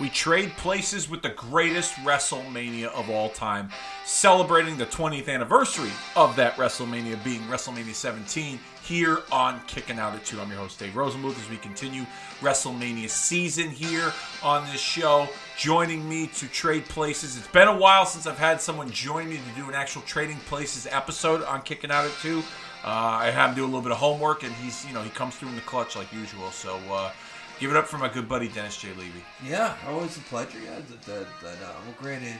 we trade places with the greatest WrestleMania of all time, celebrating the 20th anniversary of that WrestleMania being WrestleMania 17 here on Kicking Out at 2. I'm your host, Dave Rosenbluth, as we continue WrestleMania season here on this show. Joining me to trade places. It's been a while since I've had someone join me to do an actual Trading Places episode on Kicking Out at 2. Uh, I had him do a little bit of homework, and he's, you know, he comes through in the clutch like usual. So, uh, Give it up for my good buddy Dennis J. Levy. Yeah, always a pleasure. Yeah, that, that, that uh, well, granted,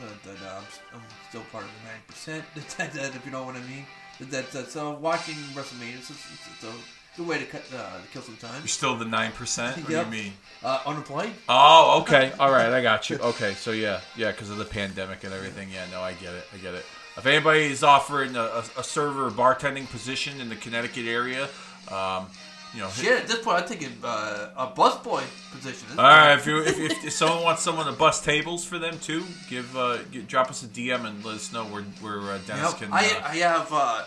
uh, that uh, I'm, still part of the nine percent. That, that, if you know what I mean. That, that, so watching WrestleMania, it's, it's, it's a good way to cut uh, to kill some time. You're still the nine percent. What Yep. do you mean? Uh, unemployed. Oh, okay. All right, I got you. Okay, so yeah, yeah, because of the pandemic and everything. Yeah, no, I get it. I get it. If anybody is offering a, a, a server bartending position in the Connecticut area, um, you know, hit- Shit, at this point, I'm thinking uh, a busboy position. This All right, if you if, if, if someone wants someone to bus tables for them too, give uh, get, drop us a DM and let us know where where uh, Dennis Yep, can. I, uh, I have uh,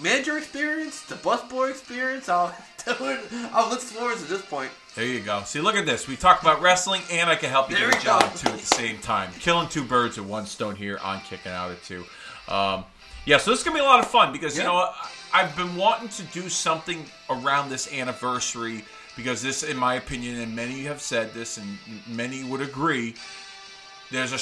manager experience, the busboy experience. I'll. I'll look forward at this point. There you go. See, look at this. We talk about wrestling, and I can help you There get a job too at the same time. Killing two birds with one stone here on Kicking Out at Two. Um, yeah, so this is gonna be a lot of fun because you know what? I've been wanting to do something around this anniversary because this, in my opinion, and many have said this, and many would agree. There's a,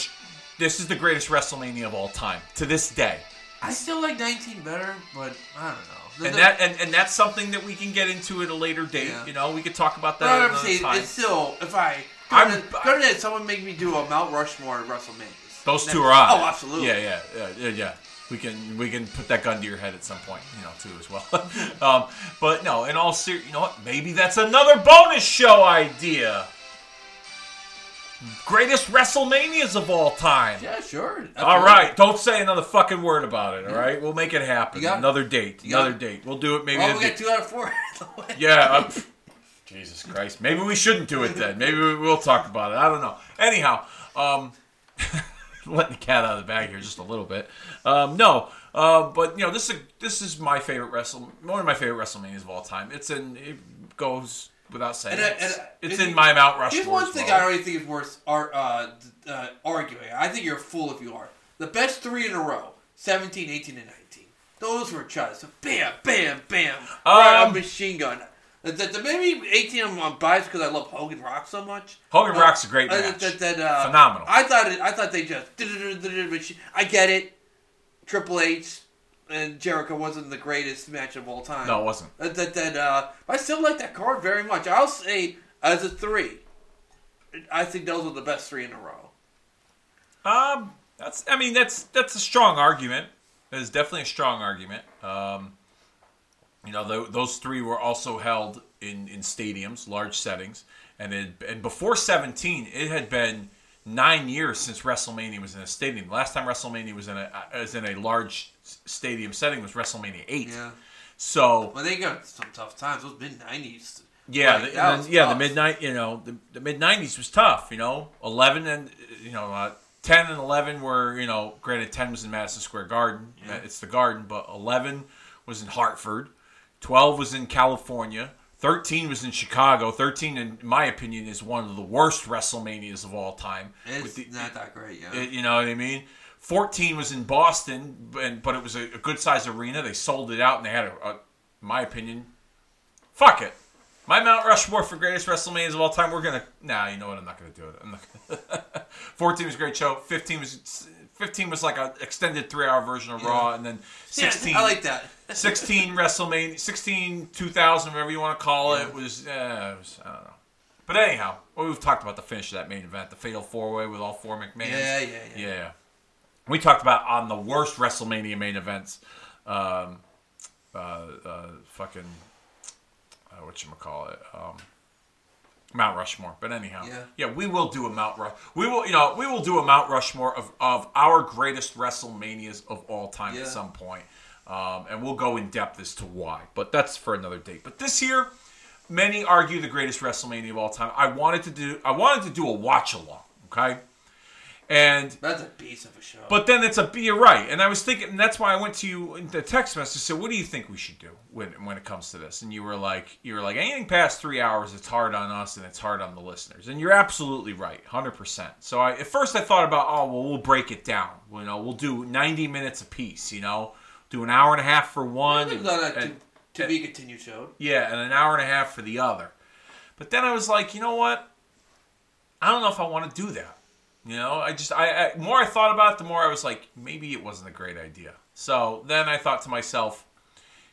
this is the greatest WrestleMania of all time to this day. I still like 19 better, but I don't know. The- And the- that and, and that's something that we can get into at a later date. Yeah. You know, we could talk about that But at I'm another saying time. it's still if I I'm- to, someone make me do a Mount Rushmore at WrestleMania. Those two are on. Oh, absolutely. Yeah, yeah, yeah, yeah, yeah. We can we can put that gun to your head at some point, you know, too as well. um, but no, in all ser- you know what? Maybe that's another bonus show idea. Greatest WrestleManias of all time. Yeah, sure. All right, don't say another fucking word about it. All right, we'll make it happen. Got. Another date. You got Another date. We'll do it. Maybe. Well, we got two out of four. yeah. uh, Jesus Christ. Maybe we shouldn't do it then. Maybe we will talk about it. I don't know. Anyhow, um, letting the cat out of the bag here just a little bit. Um, no, uh, but you know this is this is my favorite wrestle one of my favorite WrestleManias of all time. It's in it goes without saying. And I- it's and it's and in my Mount Rushmore. Here's one thing well. I don't think is worth ar- uh, uh, arguing. I think you're a fool if you are. The best three in a row 17, 18, and 19. Those were just bam, bam, bam. right Um, machine gun. The, the- maybe 18 I'm on biased because I love Hogan Rock so much. Hogan Uh, Rock's a great uh, match. that- that, uh, Phenomenal. I thought it, I thought they just. I get it. Triple H and Jericho wasn't the greatest match of all time. no, it wasn't. That, that, that, uh, I still like that card very much. I'll say as a three, I think those are the best three in a row. Um, that's. I mean, that's that's a strong argument. That is definitely a strong argument. Um, you know, tho- those three were also held in in stadiums, large settings, and it, and before seventeen, it had been nine years since WrestleMania was in a stadium. The last time WrestleMania was in a was in a large stadium setting was WrestleMania eight. Yeah. So Well, they got some tough times. Those mid nineties. yeah, Like, the, that and was then- yeah, the tough. midnight, you know, the, the mid '90s was tough. You know, 11 and you know, uh, 10 and 11 were you know, granted 10 was in Madison Square Garden, Yeah. it's the Garden, but 11 was in Hartford, 12 was in California. 13 was in Chicago. 13, in my opinion, is one of the worst WrestleManias of all time. It's the- not that great, yeah. it- you know what I mean? 14 was in Boston, and, but it was a, a good sized arena. They sold it out, and they had, a, a, my opinion, fuck it. My Mount Rushmore for greatest WrestleManias of all time. We're gonna. Nah, you know what? I'm not gonna do it. I'm not gonna, 14 was a great show. 15 was 15 was like an extended three hour version of Raw, and then 16. Yeah, I like that. 16 WrestleMania, 16 2000, whatever you want to call it, was, uh, it was I don't know. But anyhow, well, we've talked about the finish of that main event, the Fatal Four Way with all four McMahons. Yeah, yeah, yeah. Yeah. We talked about on the worst WrestleMania main events, um, uh, uh, fucking, uh, whatchamacallit, um, Mount Rushmore. But anyhow, Yeah. we will do a Mount Rush. We will, you know, we will do a Mount Rushmore of, of our greatest WrestleManias of all time Yeah. at some point. Um, and we'll go in depth as to why. But that's for another date. But this year, many argue the greatest WrestleMania of all time. I wanted to do I wanted to do a watch along, okay? And That's a piece of a show. but then it's a you're right, and I was thinking and that's why I went to you in the text message. Said, "What do you think we should do when when it comes to this?" And you were like, "You were like anything past three hours, it's hard on us and it's hard on the listeners." And you're absolutely right, hundred percent. So I at first I thought about, oh well, we'll break it down. You know, we'll do ninety minutes a piece. You know, do an hour and a half for one, and- and- to, to be continued show. yeah, and an hour and a half for the other. But then I was like, you know what? I don't know if I want to do that. You know, I just I, I more I thought about it, the more I was like, maybe it wasn't a great idea. So then I thought to myself,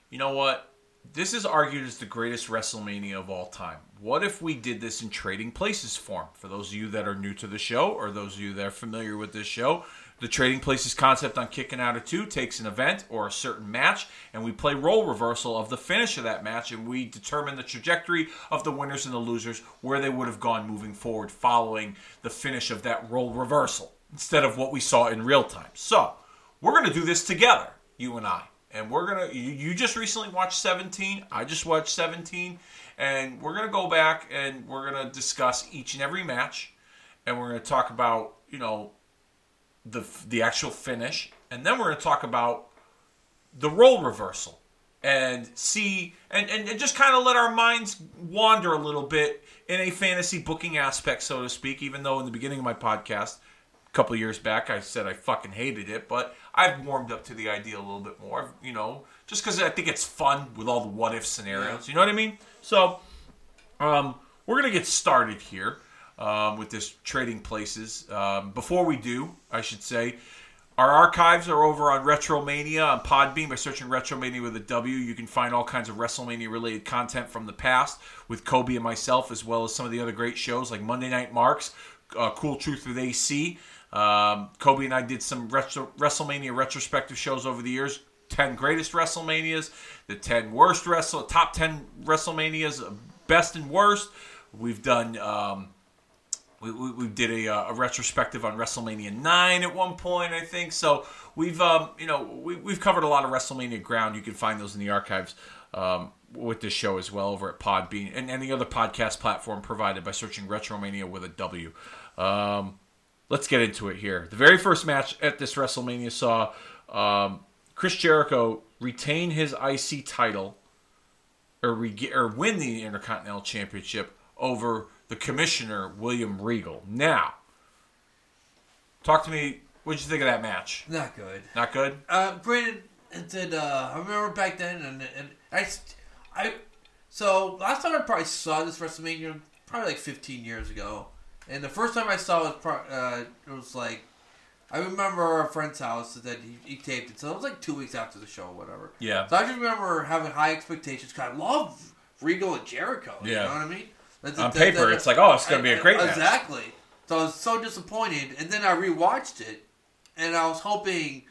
you know what? This is argued as the greatest WrestleMania of all time. What if we did this in trading places form? For those of you that are new to the show, or those of you that are familiar with this show, the trading places concept on Kicking Out of Two takes an event or a certain match, and we play role reversal of the finish of that match, and we determine the trajectory of the winners and the losers, where they would have gone moving forward following the finish of that role reversal, instead of what we saw in real time. So, we're going to do this together, you and I. And we're going to, you, you just recently watched 17. I just watched 17. And we're going to go back and we're going to discuss each and every match. And we're going to talk about, you know, the, the actual finish. And then we're going to talk about the role reversal and see and, and, and just kind of let our minds wander a little bit in a fantasy booking aspect so to speak even though in the beginning of my podcast a couple years back i said i fucking hated it but i've warmed up to the idea a little bit more you know just because i think it's fun with all the what if scenarios you know what i mean so um, we're gonna get started here um, with this trading places. Um, before we do, I should say, our archives are over on Retromania on Podbean by searching Retromania with a W. You can find all kinds of WrestleMania related content from the past with Kobe and myself, as well as some of the other great shows like Monday Night Marks, uh, Cool Truth with AC. Um, Kobe and I did some retro, WrestleMania retrospective shows over the years. 10 greatest WrestleManias, the 10 worst Wrestle, top 10 WrestleManias, best and worst. We've done um, we, we, we did a, uh, a retrospective on WrestleMania nine at one point, I think. So we've um, you know we, we've covered a lot of WrestleMania ground. You can find those in the archives um, with this show as well over at Podbean and any other podcast platform provided by searching Retromania with a W. Um, let's get into it here. The very first match at this WrestleMania saw um, Chris Jericho retain his IC title or, or win the Intercontinental Championship over the commissioner William Regal. Now, talk to me. What did you think of that match? Not good. Not good. Uh, Brandon, did. Uh, I remember back then, and, and I, I, so last time I probably saw this WrestleMania probably like 15 years ago, and the first time I saw it was pro- uh, it was like I remember our friend's house that he, he taped it, so it was like two weeks after the show or whatever. Yeah. So I just remember having high expectations. Cause I love Regal and Jericho. Yeah. You know what I mean? That's- On that- paper, that- it's like, oh, it's gonna be a great match. Exactly. So I was so disappointed, and then I rewatched it, and I was hoping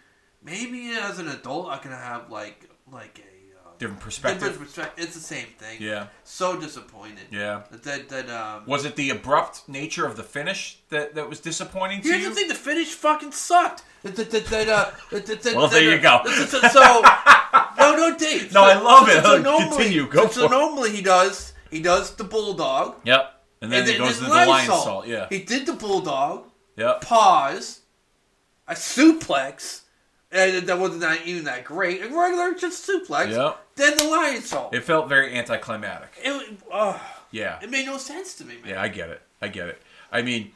maybe as an adult I can have like like a uh, Different perspective. different perspective. It's the same thing. Yeah. So disappointed. Yeah. That that, that um. Was it the abrupt nature of the finish that, that was disappointing to Here's you? the thing: the finish fucking sucked. That, that, that, that, uh, that, that, that, Well, that, there you uh, go. So, so no, no, Dave. No, So- I love it. So, so normally, Continue. Go so, for it. normally he does he does the bulldog. Yep. And then and he goes to the lion Lysol. salt. Yeah. He did the bulldog. Yep. pause, a suplex, and that wasn't that, even that great. A regular just suplex. Yep. Then the Lionsault. It felt very anticlimactic. It, oh, Yeah. it made no sense to me, man. Yeah, I get it. I get it. I mean,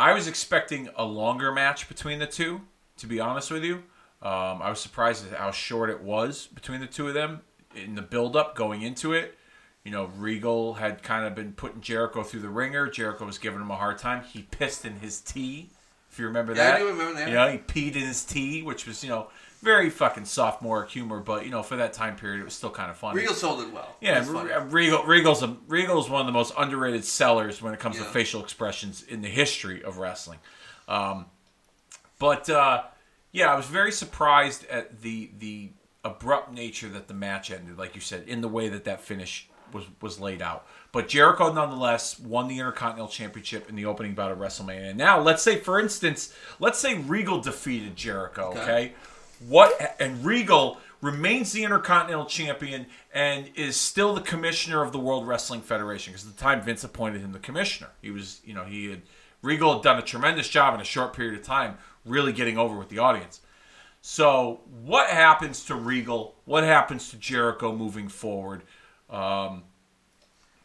I was expecting a longer match between the two. To be honest with you, um, I was surprised at how short it was between the two of them in the build-up going into it. You know, Regal had kind of been putting Jericho through the ringer. Jericho was giving him a hard time. He pissed in his tea, if you remember Yeah, I do remember that. You know, he peed in his tea, which was you know very fucking sophomore humor, but you know for that time period it was still kind of funny. Regal sold it well. Yeah, It funny. Regal, Regal's a, Regal's one of the most underrated sellers when it comes to facial expressions in the history of wrestling. Um, but uh, yeah, I was very surprised at the the abrupt nature that the match ended, like you said, in the way that that finish was was laid out. But Jericho, nonetheless, won the Intercontinental Championship in the opening bout of WrestleMania. And now, let's say, for instance, let's say Regal defeated Jericho. Okay. okay? What and Regal remains the Intercontinental Champion and is still the commissioner of the World Wrestling Federation because at the time Vince appointed him the commissioner. He was, you know, he had Regal had done a tremendous job in a short period of time, really getting over with the audience. So, what happens to Regal? What happens to Jericho moving forward? Um,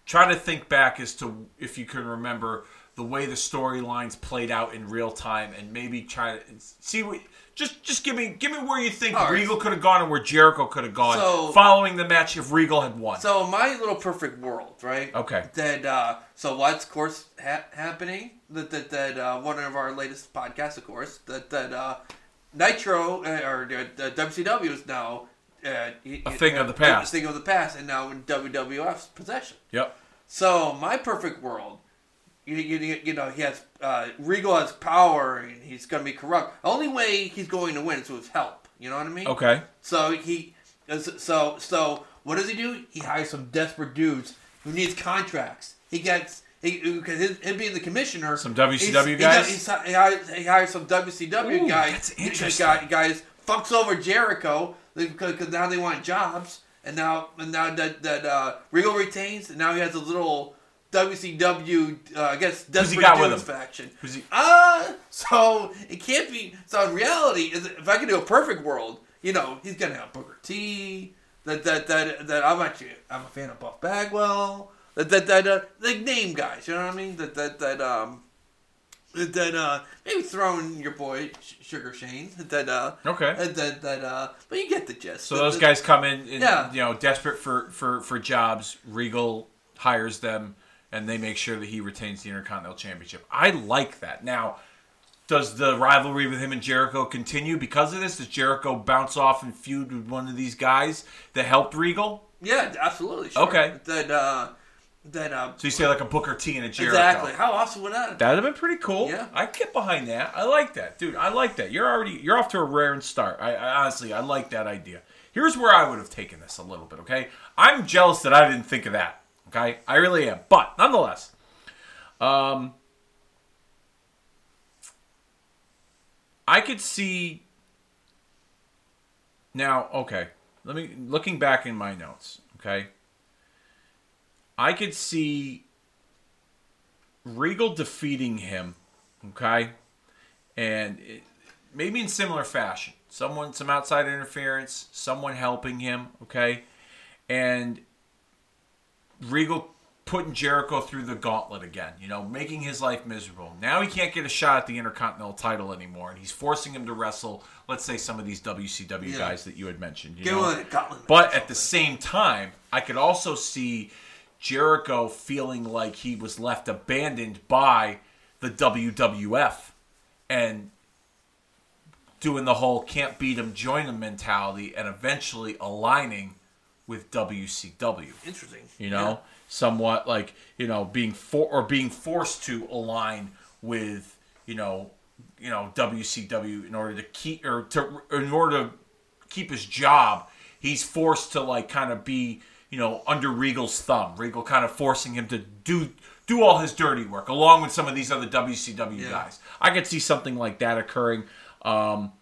try to think back as to if you can remember the way the storylines played out in real time, and maybe try to see what. Just, just give me, give me where you think right. Regal could have gone and where Jericho could have gone So- following the match if Regal had won. So my little perfect world, right? Okay. That uh, so what's of course ha- happening? That that that uh, one of our latest podcasts, of course, that that uh, Nitro uh, or uh, WCW is now uh, A thing of the past. A thing of the past, and now in WWF's possession. yep. So my perfect world, you, you, you know, he has uh, Regal has power and he's going to be corrupt. The only way he's going to win is with help. You know what I mean? Okay. So he, so so what does he do? He hires some desperate dudes who needs contracts. He gets he because his, him being the commissioner. Some WCW he's- guys? he's- he, hires, he hires some WCW Ooh, guys. that's interesting. guys fucks over Jericho because now they want jobs, and now and now that that uh, Regal retains, and now he has a little WCW, uh, I guess, Who's he desperate got with dudes him? faction. Who's he- Uh, so it can't be. So in reality, is if I could do a perfect world, you know, he's gonna have Booker T. That that that that I'm actually I'm a fan of Buff Bagwell. That that that uh, like name guys, you know what I mean? That that that um. That, that uh maybe throw in your boy Sh- Sugar Shane that uh Okay. that that, that uh but you get the gist So That- those that- guys come in, and, Yeah. you know, desperate for, for, for jobs. Regal hires them, and they make sure that he retains the Intercontinental Championship. I like that. Now, does the rivalry with him and Jericho continue because of this? Does Jericho bounce off and feud with one of these guys that helped Regal? yeah absolutely sure. Okay. that uh that uh So you say like a Booker T and a Jericho. exactly how awesome would that have been? That'd have been pretty cool. Yeah. I get behind that. I like that, dude. I like that. You're already you're off to a rare and start. I, I honestly I like that idea. Here's where I would have taken this a little bit. Okay, I'm jealous that I didn't think of that. Okay, I really am. But nonetheless, um, I could see now. Okay, let me looking back in my notes. Okay, I could see Regal defeating him, okay, and it, maybe in similar fashion. Someone, some outside interference, someone helping him, okay, and Regal putting Jericho through the gauntlet again, you know, making his life miserable. Now he can't get a shot at the Intercontinental title anymore, and he's forcing him to wrestle, let's say, some of these WCW Yeah. guys that you had mentioned. You Give know? a gauntlet But at the same time, I could also see Jericho feeling like he was left abandoned by the WWF and doing the whole can't beat him, join him mentality and eventually aligning with WCW. Interesting. You know, somewhat like, you know, being for or being forced to align with, you know, you know, WCW in order to keep or to in order to keep his job, he's forced to like kind of be, you know, under Regal's thumb. Regal kind of forcing him to do do all his dirty work along with some of these other WCW Yeah. guys. I could see something like that occurring. Um,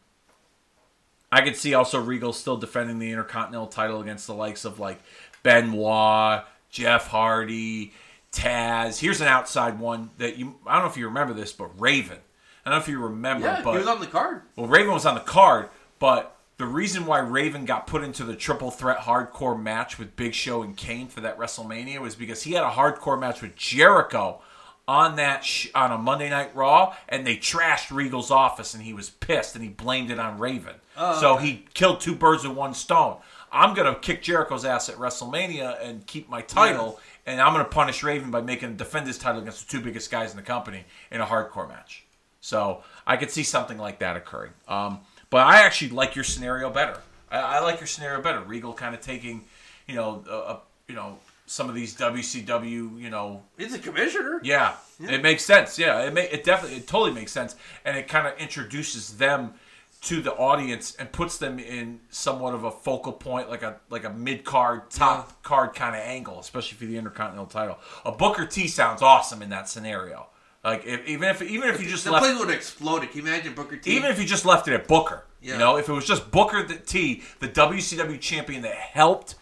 I could see also Regal still defending the Intercontinental title against the likes of like Benoit, Jeff Hardy, Taz. Here's an outside one that you I don't know if you remember this, but Raven. I don't know if you remember, Yeah, but he was on the card. well, Raven was on the card, but the reason why Raven got put into the triple threat hardcore match with Big Show and Kane for that WrestleMania was because he had a hardcore match with Jericho on that sh- on a Monday Night Raw, and they trashed Regal's office, and he was pissed, and he blamed it on Raven. so he killed two birds with one stone. I'm gonna kick Jericho's ass at WrestleMania and keep my title, and I'm gonna punish Raven by making him defend his title against the two biggest guys in the company in a hardcore match. So I could see something like that occurring. Um, but I actually like your scenario better. I, I like your scenario better. Regal kind of taking, you know, uh, uh, you know, some of these WCW, you know, He's a commissioner. yeah, it makes sense. Yeah, it may, it definitely it totally makes sense, and it kind of introduces them to the audience and puts them in somewhat of a focal point, like a like a mid card, top card kind of angle, especially for the Intercontinental title. A Booker T sounds awesome in that scenario. Like if, even if even if you just The left place would have exploded. Can you imagine Booker T? even if you just left it at Booker, Yeah. you know, if it was just Booker the T, the WCW champion that helped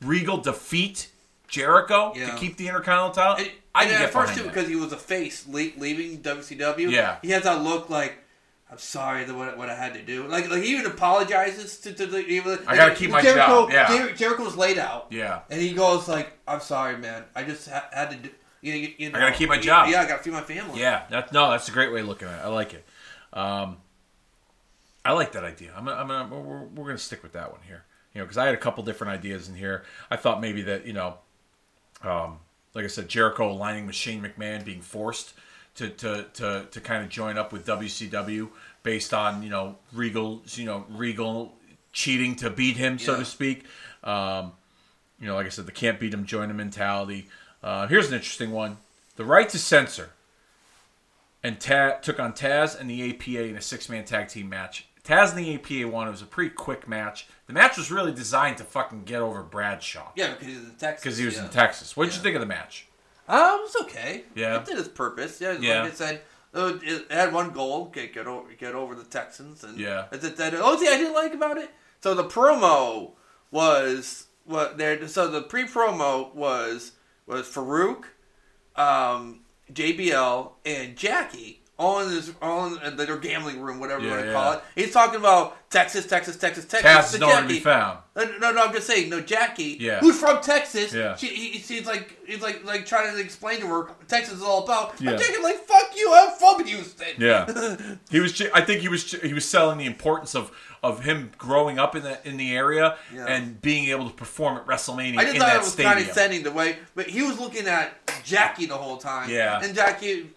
Regal defeat Jericho Yeah. to keep the Intercontinental title, And, I and at first too, because he was a face le- leaving WCW. Yeah. he has that look like. I'm sorry that what, what I had to do. Like like he even apologizes to, to the. Even, Like, I gotta keep my Jericho, job, yeah. Jer- Jericho's laid out. Yeah. And he goes like, "I'm sorry, man. I just ha- had to do. You, you, you know, gotta keep my job." Yeah, I gotta feed my family. Yeah, that, no, that's a great way of looking at it. I like it. Um, I like that idea. I'm, gonna- I'm we're, we're going to stick with that one here. You know, because I had a couple different ideas in here. I thought maybe that you know, um, like I said, Jericho aligning with Shane McMahon being forced to to to, to kind of join up with WCW based on you know Regal, you know Regal cheating to beat him, so Yeah. to speak. Um, you know, like I said, the can't beat him, join him mentality. Uh, here's an interesting one: the right to censor and Ta- took on Taz and the APA in a six man tag team match. Taz and the APA won. It was a pretty quick match. The match was really designed to fucking get over Bradshaw Yeah, because he's in Texas. because he was yeah. in Texas. What did you think of the match? Um, it was okay. Yeah. it did its purpose. Yeah, Yeah. like I said, uh, it had one goal: get get over, get over the Texans. And Yeah. That, that, that, oh, see, I didn't like about it. So the promo was what there. So the pre-promo was was Farouk, um, JBL, and Jackie. All in this, all in their gambling room, whatever you want to yeah. call it. He's talking about Texas, Texas, Texas, Texas. Taz is nowhere to be found. Uh, No, no, I'm just saying. No, Jackie, Yeah. who's from Texas. Yeah. She, he, he's like, he's like, like trying to explain to her what Texas is all about. Yeah. I'm thinking like, fuck you, I'm from Houston. Yeah, he was. I think he was. He was selling the importance of of him growing up in the in the area Yeah. and being able to perform at WrestleMania I just thought it was stadium. condescending the way, but he was looking at Jackie the whole time. Yeah. and Jackie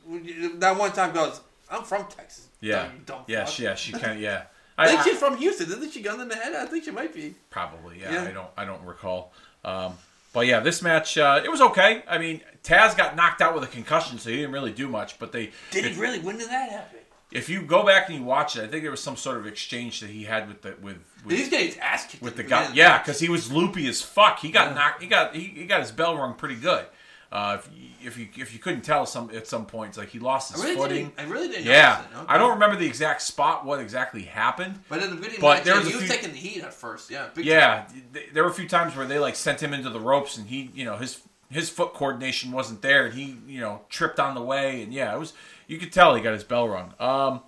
that one time goes, "I'm from Texas." yeah, Dumb- dumb yeah, she, yeah. She of yeah. I think she's from Houston. Isn't she gunned in the head? I think she might be. Probably, yeah. Yeah. I don't, I don't recall. Um, but yeah, this match, uh, it was okay. I mean, Taz got knocked out with a concussion, so he didn't really do much. But they, Did he really? When did that happen? if you go back and you watch it, I think there was some sort of exchange that he had with the with with, get his ass kicked? with the guy. Yeah, because he was loopy as fuck. He got Yeah. knocked. He got he, he got his bell rung pretty good. Uh, if, you, if you if you couldn't tell some at some points, like he lost his I really footing. I really didn't. Yeah, it. Okay. I don't remember the exact spot what exactly happened. But in the beginning, But there was he was few- taking the heat at first. Yeah. Yeah, th- there were a few times where they like sent him into the ropes, and he, you know, his his foot coordination wasn't there, and he, you know, tripped on the way, and yeah, it was. You could tell he got his bell rung. Um,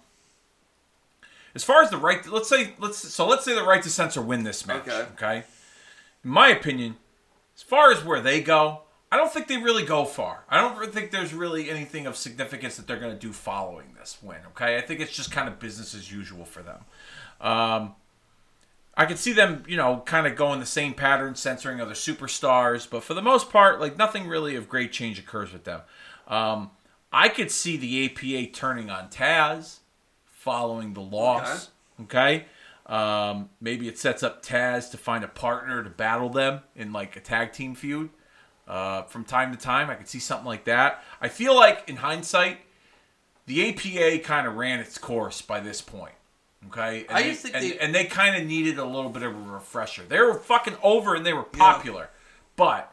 as far as the right, let's say, let's so let's say the right to censor win this match. Okay. Okay. In my opinion, as far as where they go, I don't think they really go far. I don't think there's really anything of significance that they're going to do following this win. Okay, I think it's just kind of business as usual for them. Um, I could see them, you know, kind of going the same pattern, censoring other superstars, but for the most part, like nothing really of great change occurs with them. Um, I could see the APA turning on Taz following the loss. Okay. Um, maybe it sets up Taz to find a partner to battle them in like a tag team feud. Uh, from time to time, I could see something like that. I feel like, in hindsight, the APA kind of ran its course by this point. Okay, and I they, just think and, they- and they kind of needed a little bit of a refresher. They were fucking over and they were popular, but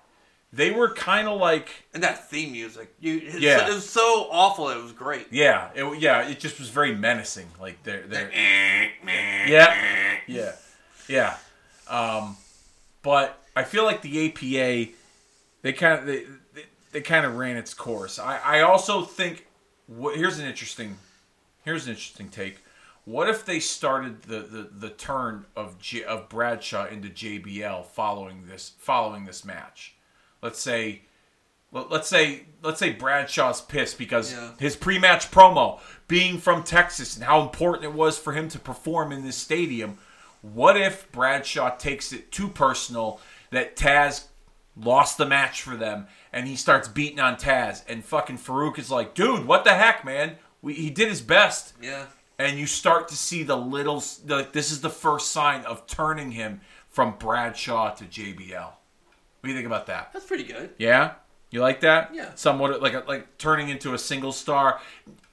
they were kind of like And that theme music, you, Yeah. it was so awful. It was great. yeah, it, yeah. It just was very menacing. Like they're they're yeah, yeah, yeah. Um, but I feel like the APA, they kind of they, they, they kind of ran its course. I, I also think what, here's an interesting here's an interesting take. What if they started the, the, the turn of J, of Bradshaw into JBL following this following this match? Let's say let- let's say let's say Bradshaw's pissed because Yeah. his pre-match promo being from Texas and how important it was for him to perform in this stadium. What if Bradshaw takes it too personal that Taz lost the match for them and he starts beating on Taz and fucking Farouk is like, "Dude, what the heck, man? We, he did his best." Yeah. and you start to see the little the, this is the first sign of turning him from Bradshaw to JBL. What do you think about that? That's pretty good. Yeah, you like that? Yeah. somewhat like a, like turning into a single star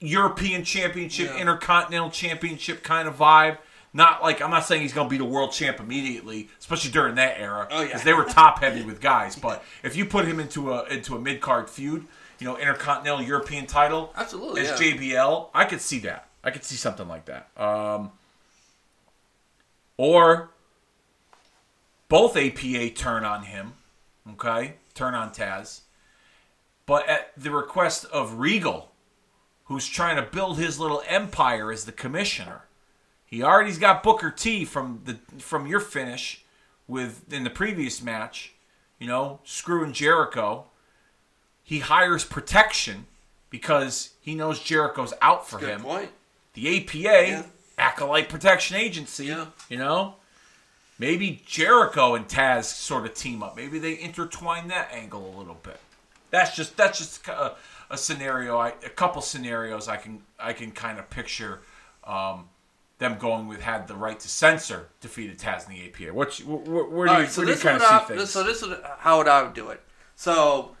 European Championship, Yeah. Intercontinental Championship kind of vibe. Not like I'm not saying he's going to be the world champ immediately, especially during that era, Oh, yeah. because they were top heavy with guys. But if you put him into a into a mid card feud, you know, Intercontinental European title, Absolutely, as yeah. JBL, I could see that. I could see something like that. Um, or both APA turn on him. Okay, turn on Taz, but at the request of Regal, who's trying to build his little empire as the commissioner. He already's got Booker T from the from your finish with in the previous match, you know, screwing Jericho. He hires protection because he knows Jericho's out for Good him. point. The APA, Yeah. Acolyte Protection Agency, Yeah. you know, maybe Jericho and Taz sort of team up. Maybe they intertwine that angle a little bit. That's just that's just a, a scenario. I, a couple scenarios I can I can kind of picture um, them going with had the right to censor defeated Taz in the APA. What's wh- wh- where do you, right, so where do you this kind of see I, things? so this is how would I would do it. So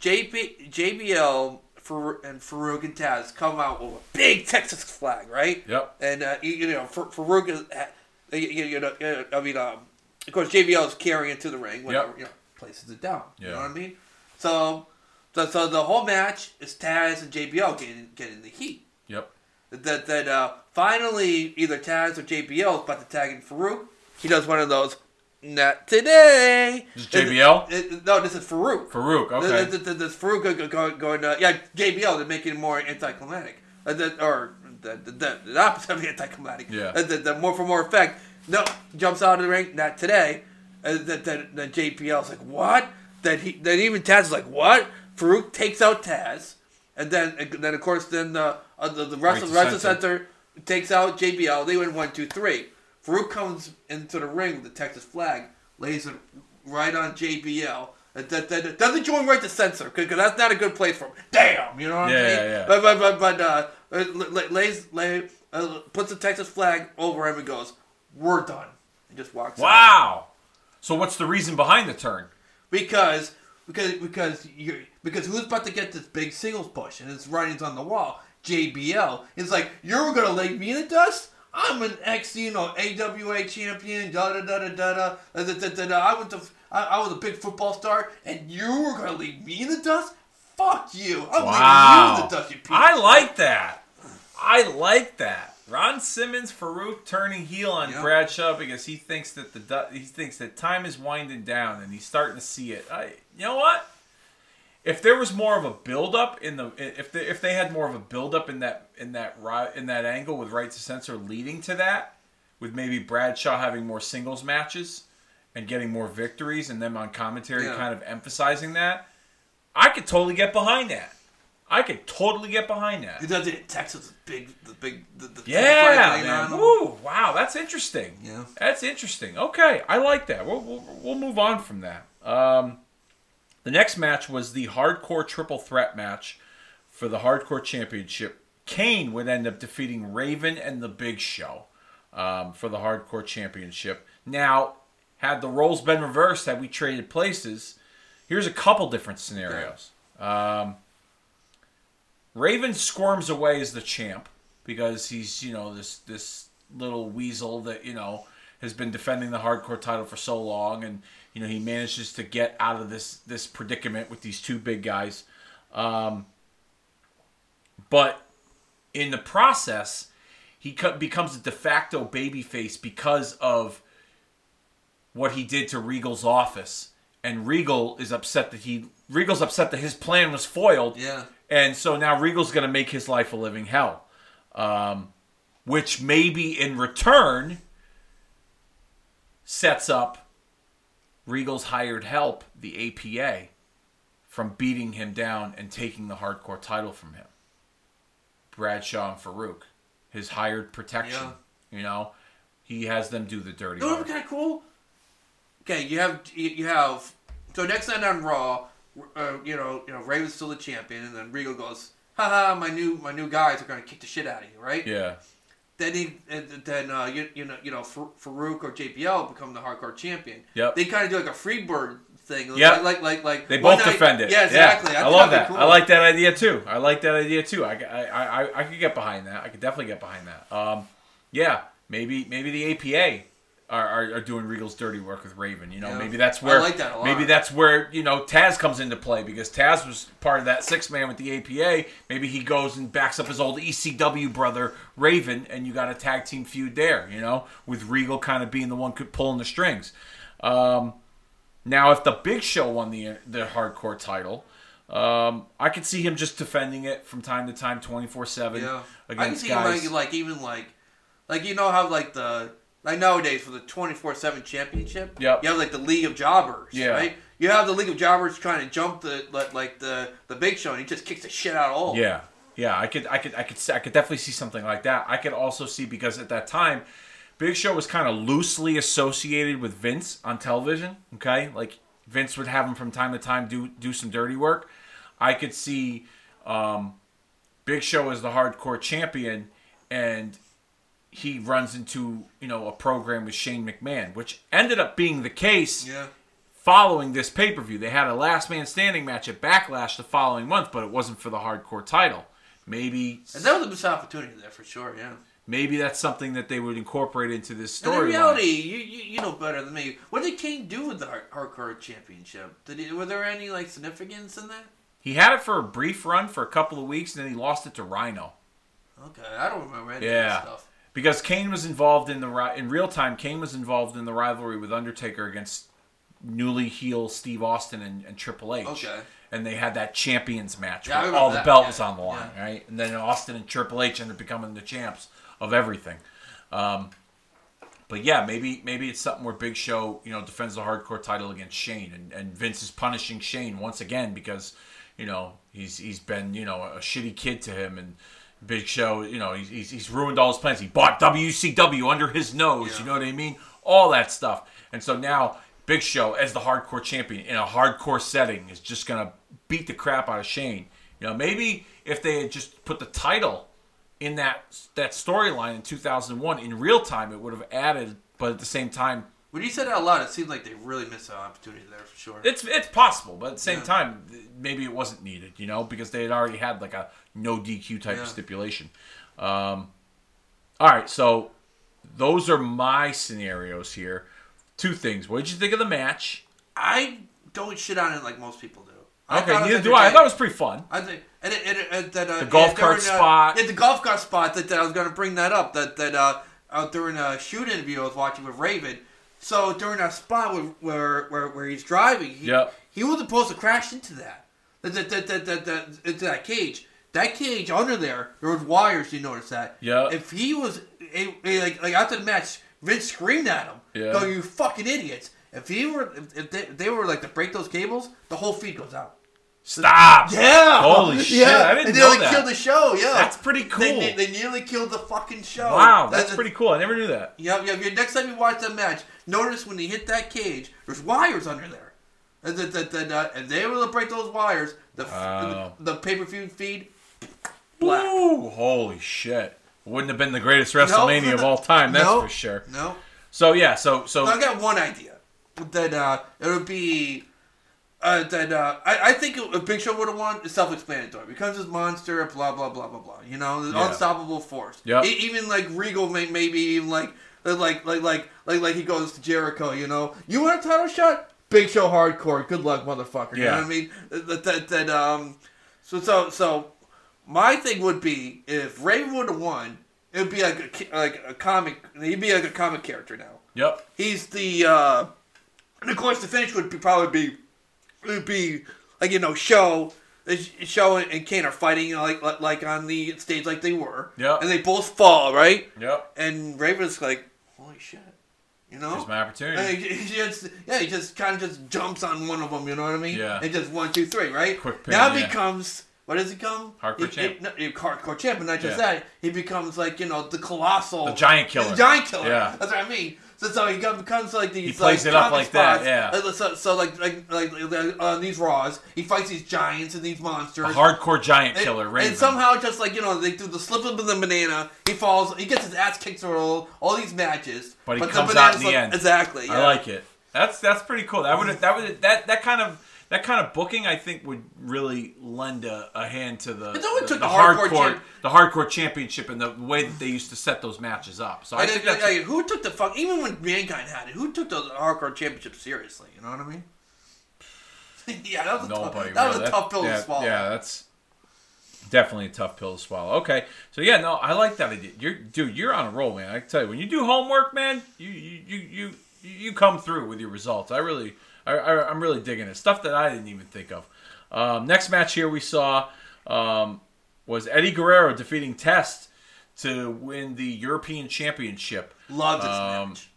JB, JBL Far- and Farouk and Taz come out with a big Texas flag, right? Yep. And uh, you, you know, Far- Farouk is, you, you know, I mean, um, of course, JBL is carrying it to the ring, whatever, Yep. you know, places it down. You know what I mean? So, so, so the whole match is Taz and JBL getting getting the heat. yep. That that uh, finally either Taz or JBL is about to tag in Farouk. He does one of those. Not today. This is JBL? It- it- no, this is Farouk. Farouk, okay. This, this, this Farouk go- go- go- going, uh, yeah, JBL to make it more anticlimactic, uh, the, or the, the, the, opposite of anticlimactic. Yeah. Uh, the, the more for more effect. No, jumps out of the ring. Not today. Uh, that that that JBL's like what? That he that even Taz is like what? Farouk takes out Taz, and then and then of course then the uh, the, the rest Right of to the rest of center takes out JBL. They win one two three. Farouk comes into the ring with the Texas flag, lays it right on JBL. That, that, that doesn't join right to censor because that's not a good place for him. Damn, you know what Yeah, I mean? yeah, yeah. But but but, but uh, la- lays lay, uh, puts the Texas flag over him and goes, "We're done." And just walks out. Wow. So what's the reason behind the turn? because because because you because who's about to get this big singles push and his writing's on the wall. JBL. It's like you're gonna lay me in the dust. I'm an ex, you know, AWA champion. Da da da da da da. da, da, da. I went to. I, I was a big football star, and you were gonna leave me in the dust. Fuck you! I'm leaving you in Wow. the dust. You I like that. I like that. Ron Simmons, Farouk turning heel on Yeah. Bradshaw because he thinks that the he thinks that time is winding down and he's starting to see it. I, you know what? If there was more of a build up in the if they, if they had more of a build up in that in that in that angle with right to censor leading to that, with maybe Bradshaw having more singles matches and getting more victories and them on commentary Yeah. kind of emphasizing that, I could totally get behind that. I could totally get behind that. He does it in Texas. Big, the big, the, the Yeah, man. Woo, wow, that's interesting. Yeah. That's interesting. Okay, I like that. We'll, we'll, we'll move on from that. Um, the next match was the hardcore triple threat match for the hardcore championship. Kane would end up defeating Raven and the Big Show um, for the hardcore championship. Now, had the roles been reversed, had we traded places, here's a couple different scenarios. Um, Raven squirms away as the champ because he's you know this this little weasel that you know has been defending the hardcore title for so long, and you know he manages to get out of this this predicament with these two big guys. Um, but in the process, he co- becomes a de facto babyface because of what he did to Regal's office, and Regal is upset that he Regal's upset that his plan was foiled. Yeah. And so now Regal's going to make his life a living hell, um, which maybe in return sets up Regal's hired help, the APA, from beating him down and taking the hardcore title from him. Bradshaw and Farouk, his hired protection. You know, he has them do the dirty You know work. would kind of cool? Okay, you have you have so next night on Raw, uh, you know you know Raven's still the champion, and then Regal goes, haha, my new my new guys are gonna kick the shit out of you, right? Yeah, Then he then uh, you you know you know Farouk or JBL become the hardcore champion. Yep. They kind of do like a Freebird thing. Yep. Like like like they both night- defend it. Yeah, exactly. I, think love that. be I like that idea too. I like that idea too. I, I, I, I could get behind that. I could definitely get behind that. Um, yeah, maybe maybe the APA are, are, are doing Regal's dirty work with Raven. You know, Yeah. maybe that's I where like that a lot. maybe that's where you know Taz comes into play because Taz was part of that six man with the APA. Maybe he goes and backs up his old ECW brother Raven, and you got a tag team feud there. You know, with Regal kind of being the one pulling the strings. Um, Now, if the Big Show won the the hardcore title, um, I could see him just defending it from time to time, twenty four seven Yeah, I can against see guys. like like even like like you know how like the like nowadays for the twenty four seven championship. Yep. You have like the League of Jobbers. Yeah. Right. You have the League of Jobbers trying to jump the like, like the the Big Show, and he just kicks the shit out of all. Yeah, yeah, I could, I could, I could, I could definitely see something like that. I could also see because at that time, Big Show was kind of loosely associated with Vince on television. Okay, like Vince would have him from time to time do do some dirty work. I could see um, Big Show as the hardcore champion, and he runs into you know a program with Shane McMahon, which ended up being the case Yeah. following this pay per view. They had a last man standing match at Backlash the following month, but it wasn't for the hardcore title. Maybe And that was a missed opportunity there for sure. Yeah. maybe that's something that they would incorporate into this And in reality, you, you you know better than me. What did Kane do with the hardcore championship? Did he, were there any like significance in that? He had it for a brief run for a couple of weeks, and then he lost it to Rhino. Okay, I don't remember any of that stuff. Because Kane was involved in the in real time. Kane was involved in the rivalry with Undertaker against newly heel Steve Austin and, and Triple H. Okay. And they had that champions match Yeah, where all the belt yeah, was on the line, yeah. right? And then Austin and Triple H ended up becoming the champs of everything. Um, but yeah, maybe maybe it's something where Big Show, you know, defends the hardcore title against Shane, and, and Vince is punishing Shane once again because, you know, he's he's been you know a shitty kid to him, and Big Show, you know, he's he's, he's ruined all his plans. He bought WCW under his nose, Yeah. you know what I mean? All that stuff, and so now Big Show as the hardcore champion in a hardcore setting is just gonna beat the crap out of Shane. You know, maybe if they had just put the title in that that storyline in 2001 in real time, it would have added. But at the same time, When you said it out loud, it seemed like they really missed an opportunity there for sure. it's it's possible. But at the same Yeah. time, maybe it wasn't needed. You know, because they had already had like a no DQ type Yeah. stipulation. Um, all right, so those are my scenarios here. Two things. What did you think of the match? I don't shit on it like most people do. I Okay, thought it was neither do I. I thought it was pretty fun. I think and it, and it, and that, uh, The golf yeah, cart uh, spot. Yeah, the golf cart spot. That, that I was going to bring that up. That that uh, out during a shoot interview I was watching with Raven. So during that spot where where where, where he's driving, he, Yep. he wasn't supposed to crash into that. That that that that, that, that into that cage. That cage under there, there was wires. You notice that? Yeah. If he was like like after the match, Vince screamed at him, Yeah. "Go you fucking idiots!" If he were if, if, they, if they were like to break those cables, the whole feed goes out. Stop. Yeah. Holy shit, I didn't know nearly that. killed the show. Yeah. That's pretty cool. They, they, they nearly killed the fucking show. Wow, that's pretty cool. I never knew that. Yeah, yeah. yeah, Next time you watch that match, notice when he hit that cage, there's wires under there, and that that that uh, and they were to break those wires. The Wow. the, pay per view feed black. Woo! Holy shit! Wouldn't have been the greatest WrestleMania of all time. That's No. for sure. No. So yeah, so so So I got one idea. That uh, it would be. Uh, that uh, I, I think a Big Show would have won is self-explanatory. Becomes this monster, blah blah blah blah blah. You know, the Yeah. unstoppable force. Yeah. E- even like Regal, may, maybe even like like like like like like he goes to Jericho. You know, you want a title shot? Big Show hardcore. Good luck, motherfucker. You know Yeah. what I mean? That that, that um. So so so, my thing would be if Raven would have won, it would be like a like a comic. He'd be like a comic character now. yep, He's the uh, and of course the finish would be, probably be would be like you know show show and Kane are fighting you know, like like on the stage like they were. Yeah. And they both fall right, yep. and Raven's like, holy shit, you know. Here's my opportunity. he, he just yeah, he just kind of just jumps on one of them. You know what I mean? Yeah. And just one, two, three, right? Quick pin, now yeah. becomes what does he become? Hardcore he, champ. He, no, he- hardcore champ, but not just Yeah. that. He becomes like you know the colossal, The giant killer. the giant killer. Yeah. That's what I mean. So, so he becomes like these. He plays like, it up like that, spots. yeah. Uh, So, so like like like uh, on these Raws, he fights these giants and these monsters. A hardcore giant And- killer, and, Raven. somehow, just like you know, they do the slip of the banana. He falls. He gets his ass kicked through all, all these matches. But he the comes out in the slip- end. Exactly. I like it. That's that's pretty cool. That would that would that that kind of that kind of booking I think would really lend a, a hand to the the, the hardcore hardcore champ- the hardcore championship and the way that they used to set those matches up. So I And think that's like, who took the fuck? Even when Mankind had it, who took the hardcore championship seriously? You know what I mean? yeah, that was a tough, that was a tough pill yeah, to swallow. Yeah, that's definitely a tough pill to swallow. Okay, so yeah, no, I like that idea. You're, dude, you're on a roll, man. I can tell you, when you do homework, man, you you you you, you come through with your results. I really, I, I, I'm really digging it. Stuff that I didn't even think of. Um, next match here we saw um, was Eddie Guerrero defeating Test to win the European Championship. Love this Um, match.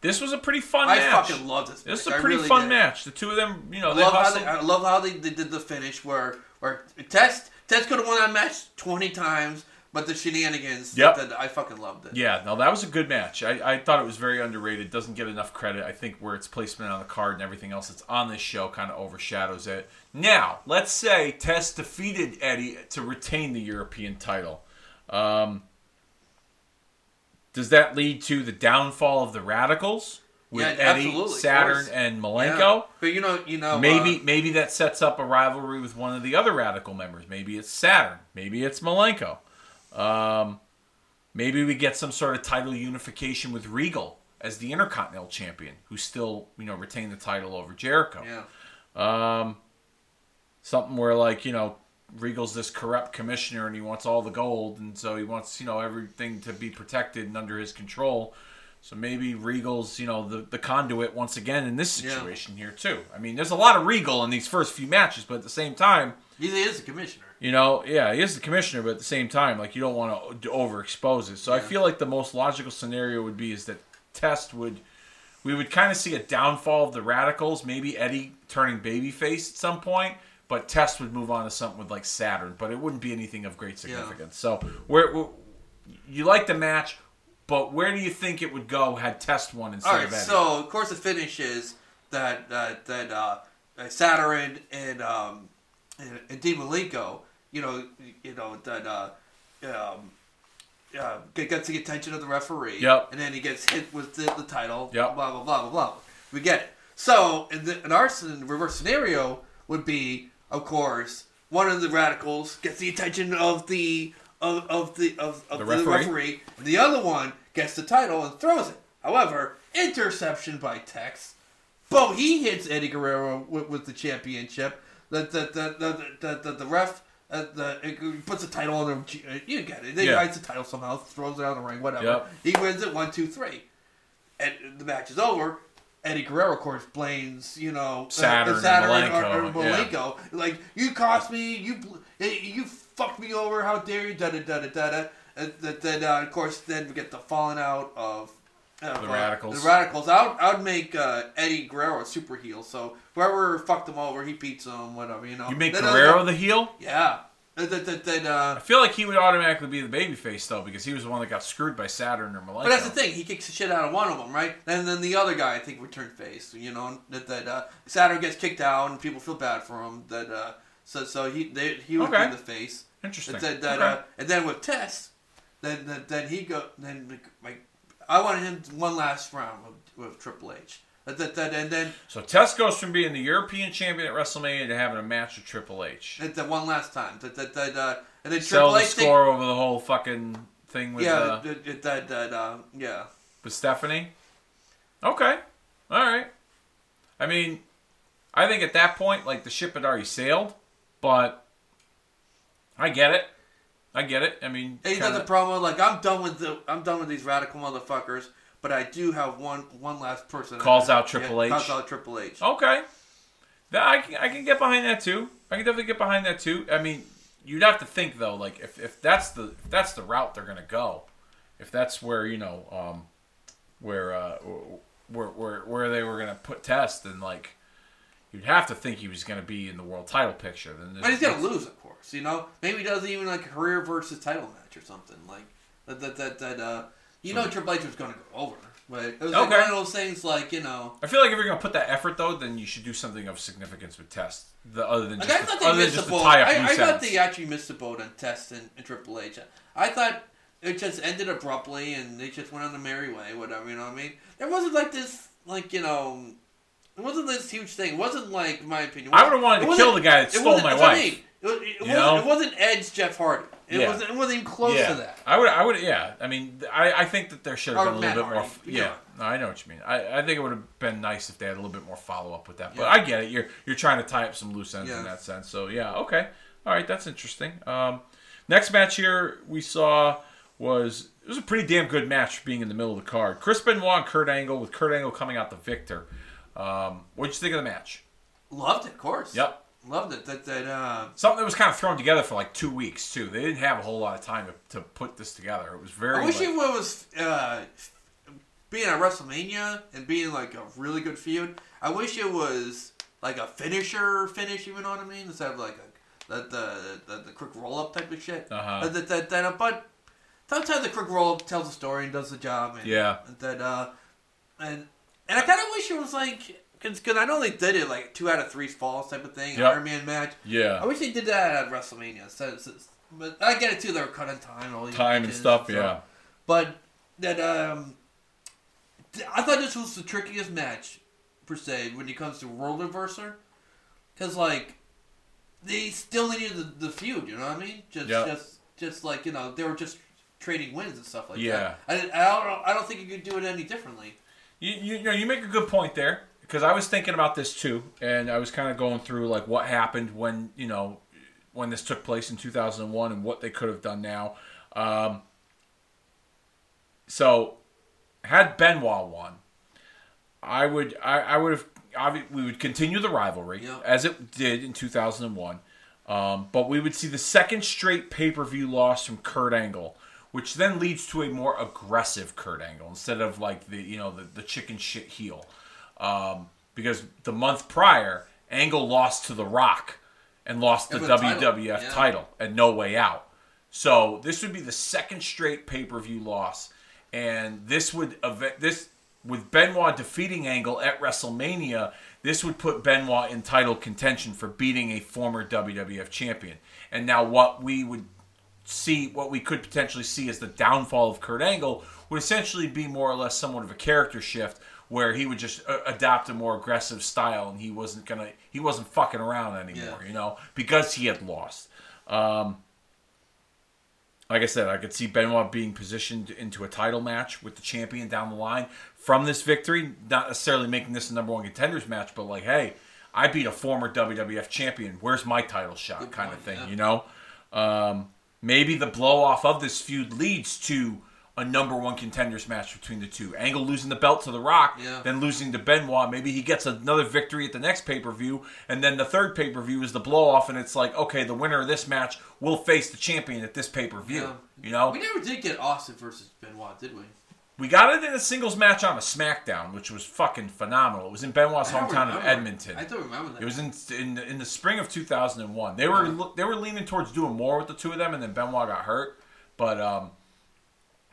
This was a pretty fun I match. I fucking love this. This is match. a pretty really fun did. match. The two of them, you know, I they love how they, I love how they, they did the finish where where Test Test could have won that match twenty times, but the shenanigans. Yep. that- that- I fucking loved it. Yeah, no, that was a good match. I, I thought it was very underrated. Doesn't get enough credit. I think where its placement on the card and everything else that's on this show kind of overshadows it. Now, let's say Test defeated Eddie to retain the European title. Um, does that lead to the downfall of the Radicals with Yeah, Eddie, absolutely, Saturn, and Yeah. But you know, you know, Maybe uh, maybe that sets up a rivalry with one of the other radical members. Maybe it's Saturn. Maybe it's Malenko. Um, maybe we get some sort of title unification with Regal as the Intercontinental Champion, who still you know retain the title over Jericho. yeah, Um, something where like you know Regal's this corrupt commissioner and he wants all the gold, and so he wants you know everything to be protected and under his control. So maybe Regal's you know the the conduit once again in this Yeah. situation here too. I mean, there's a lot of Regal in these first few matches, but at the same time, he is the commissioner. You know, yeah, he is the commissioner, but at the same time, like you don't want to overexpose it. So I feel like the most logical scenario would be is that Test would we would kind of see a downfall of the radicals, maybe Eddie turning babyface at some point, but Test would move on to something with like Saturn, but it wouldn't be anything of great significance. So where, where you like the match, but where do you think it would go had Test won instead All right, of Eddie? so of course the finish is that that that uh, uh, Saturn and um and, and you know, you know that uh, um, uh, get- gets the attention of the referee. Yep. And then he gets hit with the, the title. Yep. Blah blah blah blah blah. We get it. So in, the, in our reverse scenario would be, of course, one of the radicals gets the attention of the of, of the of, of The the, referee. referee. and the other one gets the title and throws it. However, interception by Test. Boom! He hits Eddie Guerrero with, with the championship. The the the the the, the, the ref. Uh, the it puts a title on him. You get it. They Yeah. writes the title somehow, throws it out of the ring, whatever. Yep. He wins it one, two, three, and the match is over. Eddie Guerrero, of course, blames you know uh, Saturn and Malenko, or, or yeah. Like you cost me, you eh, you fucked me over. How dare you? Da da da da da da. And then uh, of course, then we get the falling out of. Of, The uh, Radicals. The radicals. I would, I would make uh, Eddie Guerrero a super heel. So whoever fucked him over, he beats him. Whatever you know. you make Then, uh, Guerrero the heel? Yeah. Then, then, uh, I feel like he would automatically be the babyface though, because he was the one that got screwed by Saturn or Malenko. But that's the thing. He kicks the shit out of one of them, right? And then the other guy, I think, would turn face. You know that that uh, Saturn gets kicked out, and people feel bad for him. That uh, so so he they, he would Okay. be the face. Interesting. That, that, Okay. uh, and then with Test, then then, then he go then like I wanted him one last round with, with Triple H. That, that, and then So Test goes from being the European champion at WrestleMania to having a match with Triple H. that, that one last time. That that, that uh, and then Sell Triple the H take- score over the whole fucking thing with yeah uh, that, that uh, yeah. with Stephanie. Okay, all right. I mean, I think at that point, like the ship had already sailed, but I get it. I get it. I mean, And he does kinda- a promo like I'm done with the I'm done with these radical motherfuckers, but I do have one one last person. Calls out Triple H. Calls out Triple H. Okay. That I can, I can get behind that too. I can definitely get behind that too. I mean, you'd have to think though, like if, if that's the if that's the route they're gonna go, if that's where you know, um, where uh, where where where they were gonna put test, then like you'd have to think he was gonna be in the world title picture. Then But he's gonna lose, of course. You know, maybe does even like a career versus title match or something like that. That that, that uh, you know, Triple H was gonna go over, but it was like Okay. one of those things like you know. I feel like if you're gonna put that effort though, then you should do something of significance with test, the, other than Like just I thought the, they other than missed the just boat. to tie up I, I thought they actually missed the boat on Test and, and Triple H. I thought it just ended abruptly and they just went on the merry way. Whatever you know what I mean. There wasn't like this like you know. It wasn't this huge thing. It wasn't like, my opinion. I would've wanted to kill the guy that stole my what I wife. mean. It, it, wasn't, know? it wasn't Edge Jeff Hardy. It Yeah. wasn't. It wasn't even close yeah. to that. I would, I would, yeah. I mean, I, I think that there should have been a little Matt bit more. Hardy, Yeah, yeah. no, I know what you mean. I, I think it would have been nice if they had a little bit more follow up with that. But. I get it. You're you're trying to tie up some loose ends in that sense. So yeah, okay, all right, that's interesting. Um, next match here we saw was it was a pretty damn good match being in the middle of the card. Chris Benoit and Kurt Angle with Kurt Angle coming out the victor. Um, what'd you think of the match? Loved it, of course. Yep. Loved it. That that uh, Something that was kind of thrown together for like two weeks too. They didn't have a whole lot of time to, to put this together. It was very. I wish like- it was uh, being at WrestleMania and being like a really good feud. I wish it was like a finisher finish. You know what I mean? Instead of like a, the, the the the quick roll up type of shit. Uh-huh. But that, that, that, but sometimes the quick roll up tells a story and does the job. And, Yeah. That uh, and and I kind of wish it was like because I know they did it like two out of three falls type of thing, Yep. Iron Man match. yeah. I wish they did that at WrestleMania. So, so- but I get it too. They were cutting time, and all these Time and stuff. so- Yeah. But that um, I thought this was the trickiest match per se when it comes to role reverser, because like they still needed the, the feud. You know what I mean? Just Yeah. just just like you know they were just trading wins and stuff like Yeah. that. I, I don't I don't think you could do it any differently. You, you, you know, you make a good point there because I was thinking about this too, and I was kind of going through like what happened when you know when this took place in 2001 and what they could have done now. Um, so, had Benoit won, I would I, I would have obvi- we would continue the rivalry Yeah. as it did in 2001. Um, but we would see the second straight pay per view loss from Kurt Angle, which then leads to a more aggressive Kurt Angle instead of like the you know the, the chicken shit heel. Um, because the month prior, Angle lost to The Rock and lost the Yeah, but title, WWF yeah. title at No Way Out. So this would be the second straight pay per view loss, and this would event this with Benoit defeating Angle at WrestleMania. This would put Benoit in title contention for beating a former WWF champion. And now what we would see, what we could potentially see as the downfall of Kurt Angle, would essentially be more or less somewhat of a character shift where he would just uh, adopt a more aggressive style and he wasn't gonna he wasn't fucking around anymore, Yeah. you know, because he had lost. Um, like I said, I could see Benoit being positioned into a title match with the champion down the line from this victory. Not necessarily making this a number one contenders match, but like, hey, I beat a former WWF champion. Where's my title shot? Good kind of thing, yeah. you know. Um, maybe the blow off of this feud leads to a number one contenders match between the two. Angle losing the belt to The Rock, Yeah. then losing to Benoit. Maybe he gets another victory at the next pay per view, and then the third pay per view is the blow off, and it's like, okay, the winner of this match will face the champion at this pay per view. Yeah. You know, We never did get Austin versus Benoit, did we? we got it in a singles match on a SmackDown, which was fucking phenomenal. It was in Benoit's hometown of. Edmonton. I don't remember that. It was in in in the spring of 2001. They were they were leaning towards doing more with the two of them, and then Benoit got hurt. But um,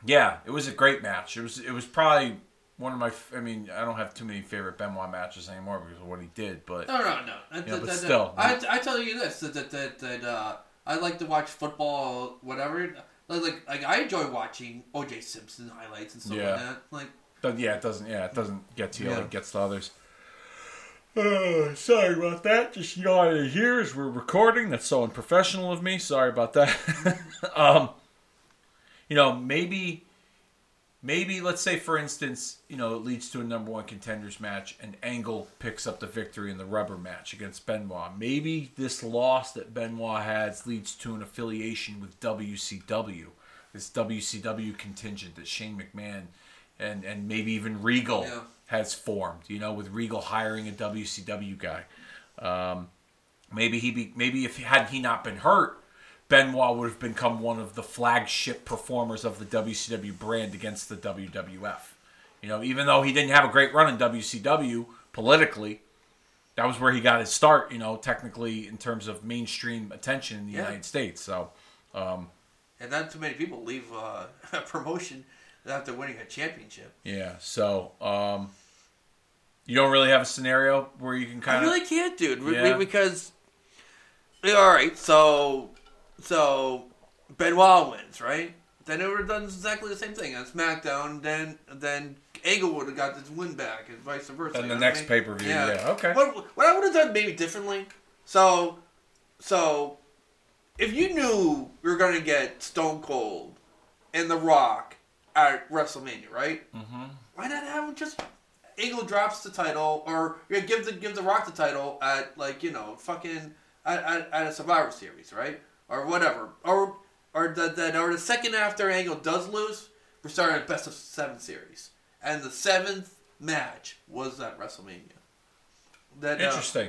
yeah, it was a great match. It was it was probably one of my. I mean, I don't have too many favorite Benoit matches anymore because of what he did. But No, no, no. That- Yeah, that- but that- still. I, I tell you this that that that, that uh, I like to watch football, whatever. Like, like like I enjoy watching O.J. Simpson highlights and stuff Yeah. like that. Like but yeah, it doesn't. Yeah, it doesn't get to you Yeah. like it gets to others. Uh, sorry about that. Just yawning here as we're recording. That's so unprofessional of me. Sorry about that. um, you know, maybe, maybe let's say for instance, you know, it leads to a number one contenders match, and Angle picks up the victory in the rubber match against Benoit. Maybe this loss that Benoit has leads to an affiliation with WCW, this WCW contingent that Shane McMahon and and maybe even Regal Yeah. has formed. You know, with Regal hiring a WCW guy. Um, maybe he be maybe if had he not been hurt, Benoit would have become one of the flagship performers of the WCW brand against the WWF. You know, even though he didn't have a great run in WCW politically, that was where he got his start. You know, technically in terms of mainstream attention in the Yeah. United States. So, um, and not too many people leave uh, a promotion after winning a championship. yeah. So, um, you don't really have a scenario where you can kind of really can't, dude. Yeah. Because all right, so so Benoit wins, right? Then it would have done exactly the same thing on SmackDown. Then then Angle would have got this win back, and vice versa. And the know I next mean? pay-per-view, yeah, okay. What what I would have done maybe differently. So so if you knew you were gonna get Stone Cold and The Rock at WrestleMania, right? Mm-hmm. Why not have just Angle drops the title, or yeah, give the give the Rock the title at like you know fucking at, at, at a Survivor Series, right? Or whatever, or or the, the or the second after Angle does lose, we're starting a best of seven series, and the seventh match was at WrestleMania. that uh, Interesting.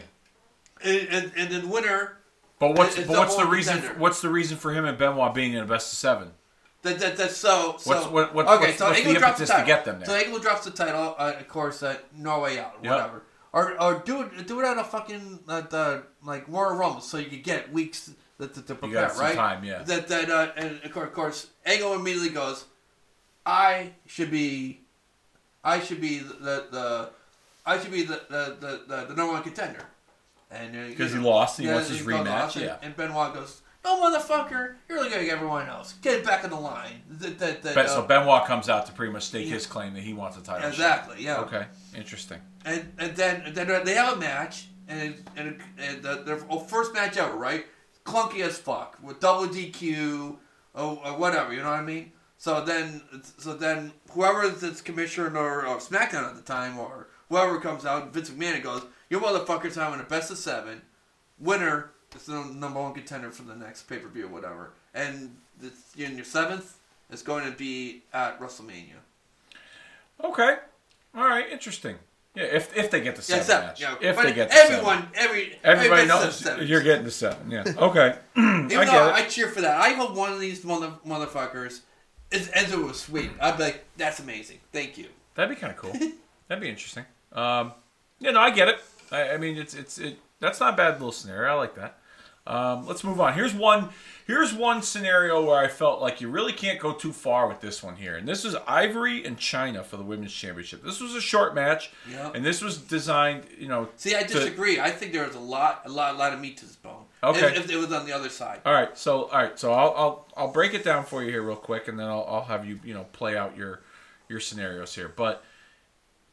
and, and and then winner But what's but what's the reason? contender. What's the reason for him and Benoit being in a best of seven? That, that, that's so. so What's- what- what- okay, what's- so what's Angle the drops the impetus to title. get them there? So Angle drops the title, uh, of course, at No Way Out, Yep. whatever. Or, or do it do it on a fucking uh, the, like Royal Rumble, so you could get weeks to, to, to prepare, some right? time, yeah. That that uh, and of course, Angle immediately goes, I should be, I should be the the, I should be the the the, the, the number one contender, and uh, you Because he lost, and he yeah, wants his rematch. off, and- Yeah. And Benoit goes, "No, motherfucker, you're looking like everyone else. Get back in the line." That, that, that, Ben, uh, so Benoit comes out to pretty much stake his claim that he wants a title. shot. exactly, yeah. Okay. Interesting. And and then and then they have a match, and and, and the, their first match ever, right? Clunky as fuck with double DQ or, or whatever. You know what I mean? So then, so then, whoever is commissioner or, or SmackDown at the time, or whoever comes out, Vince McMahon goes, "Your motherfuckers having a best of seven. Winner is the number one contender for the next pay per view, whatever. And it's, in your seventh, is going to be at WrestleMania. Okay. All right. Interesting. Yeah. If if they get the Yeah, seven seven. match. Yeah, if but they get the everyone, seven. every Everybody knows seven. you're getting the seven. Yeah. Okay. I get I cheer for that, I hope one of these mother motherfuckers is Enzo was sweet. I'd be like, that's amazing. Thank you. That'd be kind of cool. That'd be interesting. Um, yeah, no, I get it. I, I mean, it's it's it. That's not a bad little scenario. I like that. Um, let's move on. Here's one. Here's one scenario where I felt like you really can't go too far with this one here, and this is Ivory and Chyna for the women's championship. This was a short match, Yeah. and this was designed, you know. See, I to- disagree. I think there was a lot, a lot, a lot of meat to this bone. Okay. If, if it was on the other side. All right, so all right, so I'll I'll I'll break it down for you here real quick, and then I'll I'll have you you know play out your your scenarios here. But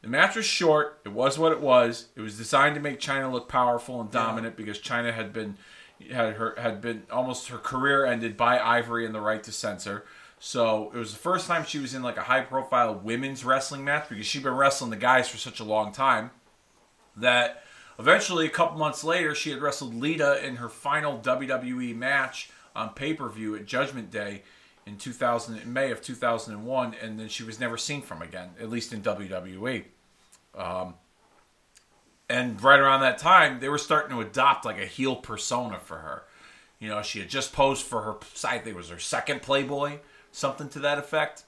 the match was short. It was what it was. It was designed to make Chyna look powerful and dominant because Chyna had been had her had been almost her career ended by Ivory and the right to censor. So it was the first time she was in like a high profile women's wrestling match because she'd been wrestling the guys for such a long time that eventually a couple months later she had wrestled Lita in her final WWE match on pay-per-view at Judgment Day in 2000 in May of 2001 and then she was never seen from again at least in WWE. Um, and right around that time they were starting to adopt like a heel persona for her. You know, she had just posed for her I think it was her second Playboy, something to that effect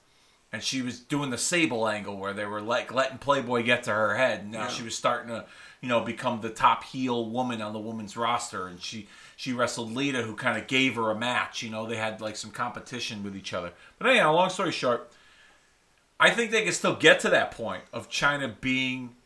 and she was doing the Sable angle where they were like letting Playboy get to her head, and now Yeah. she was starting to, you know, become the top heel woman on the women's roster, and she she wrestled Lita, who kind of gave her a match. You know, they had like some competition with each other. But anyhow, long story short, I think they can still get to that point of Chyna being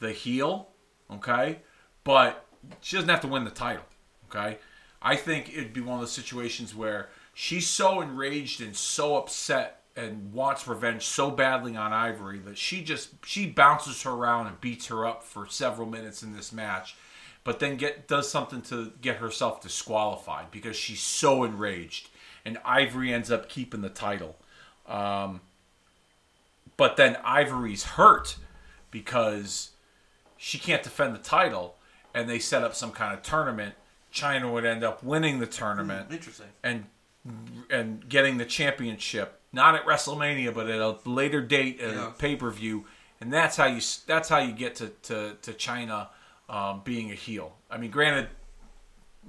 the heel, okay, but she doesn't have to win the title, okay. I think it'd be one of those situations where she's so enraged and so upset and wants revenge so badly on Ivory that she just she bounces her around and beats her up for several minutes in this match, but then get does something to get herself disqualified because she's so enraged, and Ivory ends up keeping the title. Um, but then Ivory's hurt because she can't defend the title, and they set up some kind of tournament. Chyna would end up winning the tournament Interesting. and and getting the championship, not at WrestleMania, but at a later date at Yeah. a pay per view, and that's how you that's how you get to to, to Chyna um, being a heel. I mean, granted,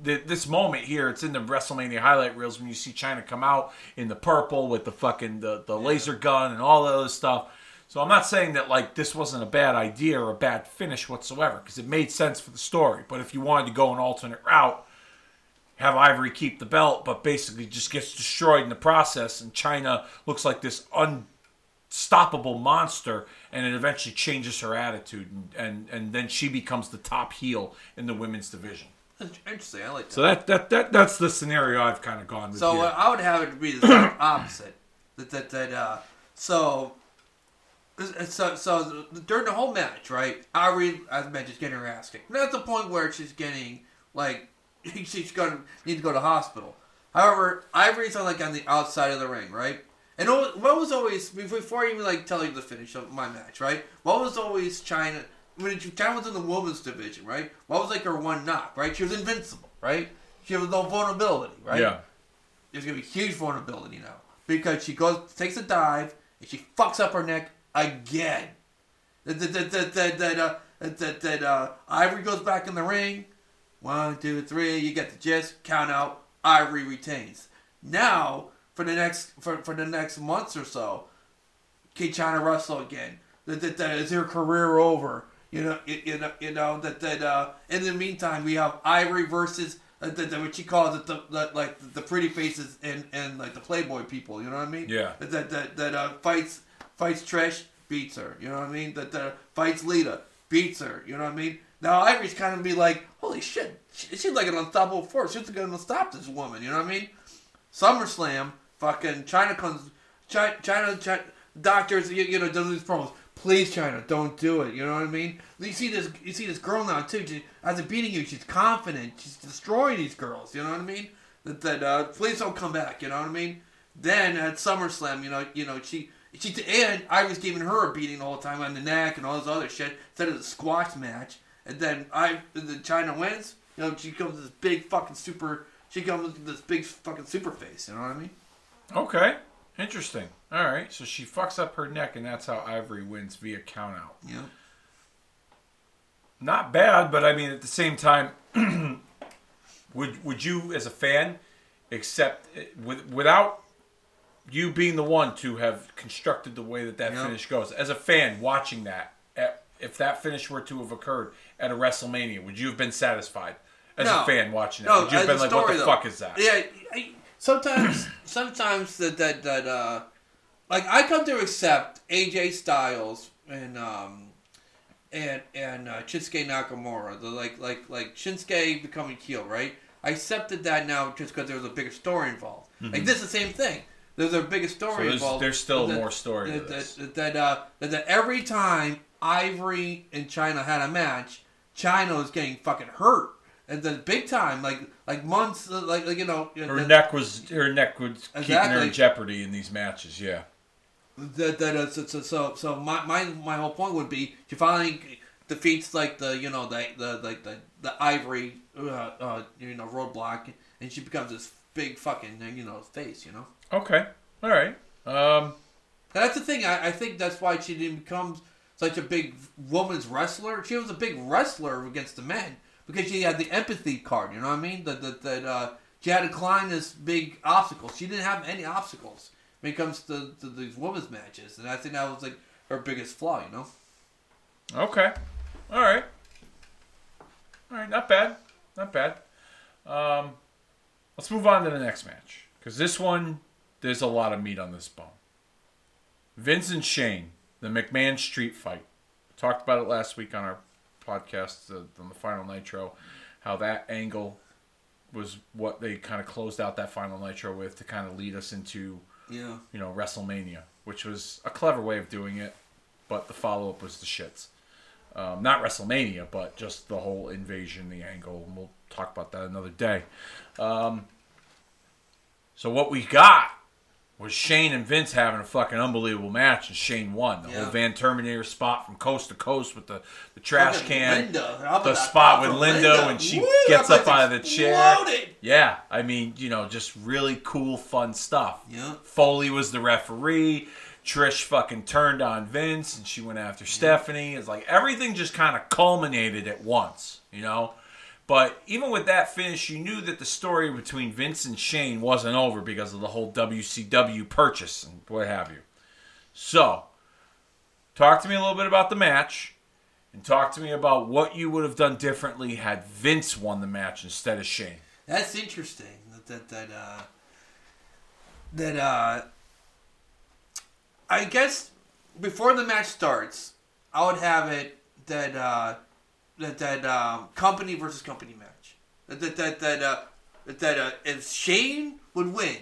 th- this moment here, it's in the WrestleMania highlight reels when you see Chyna come out in the purple with the fucking the, the laser gun and all that other stuff. So I'm not saying that like this wasn't a bad idea or a bad finish whatsoever because it made sense for the story. But if you wanted to go an alternate route, have Ivory keep the belt, but basically just gets destroyed in the process, and Chyna looks like this unstoppable monster, and it eventually changes her attitude, and, and, and then she becomes the top heel in the women's division. Interesting. I like that. So that, that, that that's the scenario I've kind of gone with So here. uh, I would have it be the opposite. That that that uh, so. So, so during the whole match, right? Ivory, as I mentioned, is getting her ass kicked. Not the point where she's getting like she's gonna need to go to hospital. However, Ivory's on like on the outside of the ring, right? And what was always before I even like tell you the finish of my match, right? What was always Chyna when Chyna was in the women's division, right? What was like her one knock, right? She was invincible, right? She had no vulnerability, right? yeah, there's gonna be huge vulnerability now because she goes takes a dive and she fucks up her neck again. That that that that, that, uh, that that, that uh, Ivory goes back in the ring. One, two, three. You get the gist. Count out. Ivory retains. Now for the next for, for the next months or so, can Chyna wrestle again? That, that, that is her career over? You know, you, you know, you know that that. Uh, in the meantime, we have Ivory versus uh, the, the, what she calls it, the, the like the pretty faces and and like the Playboy people. You know what I mean? Yeah. That that that, that uh, fights fights Trish, beats her. You know what I mean? That fights Lita, beats her. You know what I mean? Now Ivory's kind of be like, holy shit, she, she's like an unstoppable force. She's gonna stop this woman. You know what I mean? SummerSlam, fucking Chyna comes, Chyna, Chyna, Chyna doctors, you, you know, doing these promos. Please, Chyna, don't do it. You know what I mean? You see this, you see this girl now too. She, as a beating you, she's confident. She's destroying these girls. You know what I mean? That, that uh, please don't come back. You know what I mean? Then at SummerSlam, you know, you know, she, she, and I was giving her a beating all the time on the neck and all this other shit. Instead of the squash match, and then I, the Chyna wins. You know, she comes this big fucking super. She comes with this big fucking super face. You know what I mean? Okay. Interesting. All right. So she fucks up her neck, and that's how Ivory wins via countout. Yeah. Not bad, but I mean, at the same time, would would you, as a fan, accept eh, with without you being the one to have constructed the way that that Yeah. finish goes? As a fan watching that, at, if that finish were to have occurred at a WrestleMania, would you have been satisfied as No. a fan watching it? No, would you have been like, "What the though. fuck is that?" Yeah, I, sometimes, sometimes that that that uh, like I come to accept AJ Styles and um and and uh, Shinsuke Nakamura, the like like like Shinsuke becoming heel, right? I accepted that now just because there was a bigger story involved. Like this is the same thing. There's a bigger story. So there's- involved. there's still That- more story to That this. that, that, uh, that that every time Ivory and Chyna had a match, Chyna was getting fucking hurt. And then big time, like like months, like like you know, Her neck was her neck was keeping her in jeopardy in these matches. Yeah. that that uh, so, so so so my, my my whole point would be she finally defeats like the you know the the like the the ivory uh, uh you know roadblock and she becomes this big fucking you know face you know Okay. All right. Um. that's the thing I, I think that's why she didn't become such a big woman's wrestler she was a big wrestler against the men because she had the empathy card you know what I mean that that that uh she had to climb this big obstacle she didn't have any obstacles when it comes to, to these women's matches and I think that was like her biggest flaw you know Okay. All right. All right. Not bad. Not bad. Um, let's move on to the next match because this one there's a lot of meat on this bone. Vince and Shane, the McMahon Street fight. Talked about it last week on our podcast uh, on the final Nitro, how that angle was what they kind of closed out that final Nitro with to kind of lead us into Yeah. you know, WrestleMania, which was a clever way of doing it, but the follow up was the shits. Um, not WrestleMania, but just the whole invasion, the angle, and we'll talk about that another day. Um, so what we got was Shane and Vince having a fucking unbelievable match, and Shane won. The Yeah. whole Van Terminator spot from coast to coast with the, the trash Fucking can, Linda. The spot with from Linda when she Woo, gets up out of the chair. Yeah, I mean, you know, just really cool, fun stuff. Yeah. Foley was the referee. Trish fucking turned on Vince and she went after Stephanie. It's like everything just kind of culminated at once, you know? But even with that finish, you knew that the story between Vince and Shane wasn't over because of the whole WCW purchase and what have you. So, talk to me a little bit about the match and talk to me about what you would have done differently had Vince won the match instead of Shane. That's interesting. That that that uh, that uh, I guess before the match starts, I would have it that uh, that that um, company versus company match. That that that that uh, that, that uh, if Shane would win,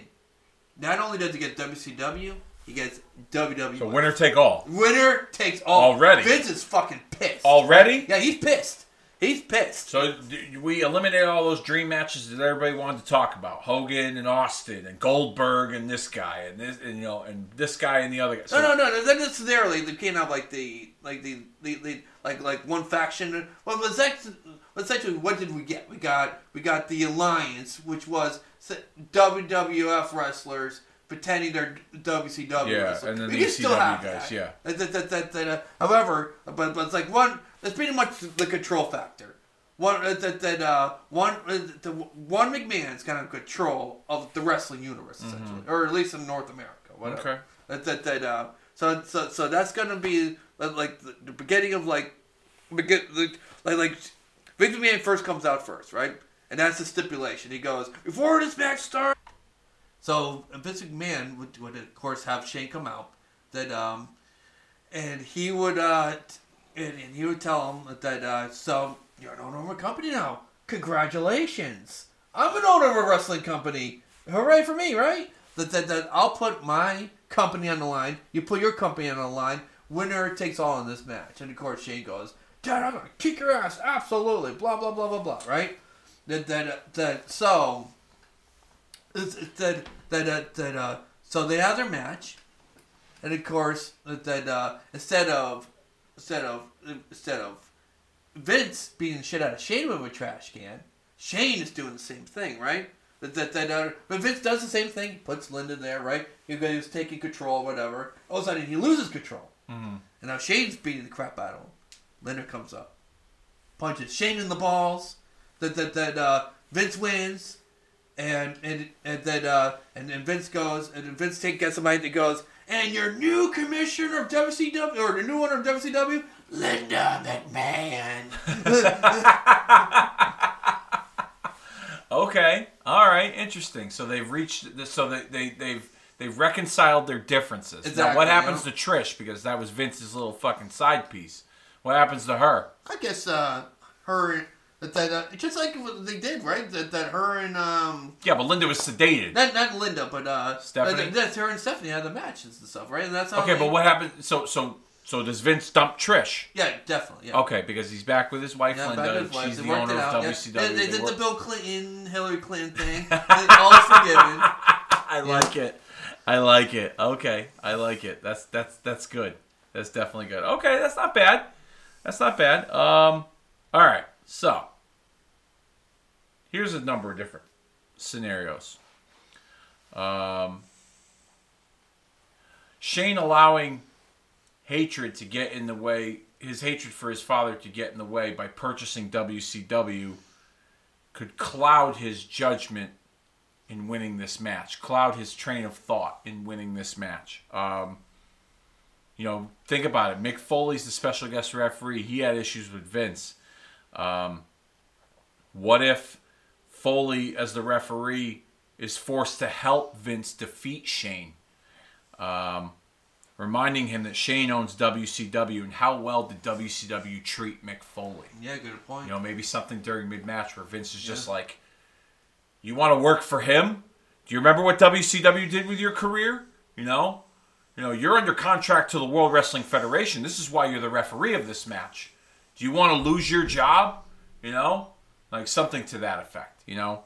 not only does he get WCW, he gets WWE. So, winner take all. Winner takes all. Already? Vince is fucking pissed. Already? Yeah, he's pissed. He's pissed. So we eliminated all those dream matches that everybody wanted to talk about: Hogan and Austin, and Goldberg and this guy, and this, and you know, and this guy and the other guy. So, No, no, no, no. Not necessarily. They can't have like the like the, the, the like like one faction. Well, was essentially what did we get? We got we got the alliance, which was WWF wrestlers pretending they're WCW. Yeah, wrestlers. and then We the ECW have guys, that. yeah. That, that, that, that, uh, however, but, but it's like one. It's pretty much the control factor. One uh, that that uh, one uh, the, one McMahon's kind of control of the wrestling universe essentially, or at least in North America. Whatever. Mm-hmm. Okay. That that that. Uh, so so so that's gonna be uh, like the, the beginning of like, begin the, like like Vince McMahon first comes out first, right? And that's the stipulation. He goes before this match starts. So Vince McMahon would, would of course have Shane come out, that um, and he would uh, and, and he would tell him that uh, so you're an owner of a company now. Congratulations! I'm an owner of a wrestling company. Hooray for me, right? That, that, that I'll put my company on the line. You put your company on the line. Winner takes all in this match. And of course Shane goes, Dad, I'm gonna kick your ass. Absolutely. Blah blah blah blah blah. Right? That that that so that that uh, that uh, so they have their match, and of course that uh, instead of instead of instead of Vince beating the shit out of Shane with a trash can, Shane is doing the same thing, right? That that that uh, but Vince does the same thing. He puts Linda there, right? He goes taking control, whatever. All of a sudden he loses control, Mhm. and now Shane's beating the crap out of him. Linda comes up, punches Shane in the balls. That that that uh, Vince wins and and and then uh, and then Vince goes and then Vince takes gets somebody that goes and your new commissioner of WCW or the new owner of WCW, Linda McMahon. Okay. All right. Interesting. So they've reached. This, so they, they they've they've reconciled their differences. now, what happens yeah. to Trish? Because that was Vince's little fucking side piece. What happens to her? I guess uh, her that that uh, just like what they did right that that her and um Yeah, but Linda was sedated. not not Linda but uh Stephanie? that, that's her and Stephanie had the matches and stuff right and that's how Okay, they- but what happened? So so so does Vince dump Trish? yeah definitely yeah. Okay, because he's back with his wife Yeah, Linda. back and. She's They the worked owner it of yeah. WCW. They, they They did the Bill Clinton, Hillary Clinton thing. They, all forgiven. I like it. I like it. Okay, I like it. That's that's that's good. That's definitely good. Okay, that's not bad. That's not bad. Um, all right. So here's a number of different scenarios. Um, Shane allowing hatred to get in the way, his hatred for his father to get in the way by purchasing WCW could cloud his judgment in winning this match, cloud his train of thought in winning this match. Um, you know, think about it. Mick Foley's the special guest referee. He had issues with Vince. Um, what if Foley, as the referee, is forced to help Vince defeat Shane? Um, reminding him that Shane owns WCW and how well did WCW treat Mick Foley? Yeah, good point. You know, maybe something during mid match where Vince is just like, "You want to work for him? Do you remember what WCW did with your career? You know, you know, you're under contract to the World Wrestling Federation. This is why you're the referee of this match. Do you want to lose your job? You know, like something to that effect. You know,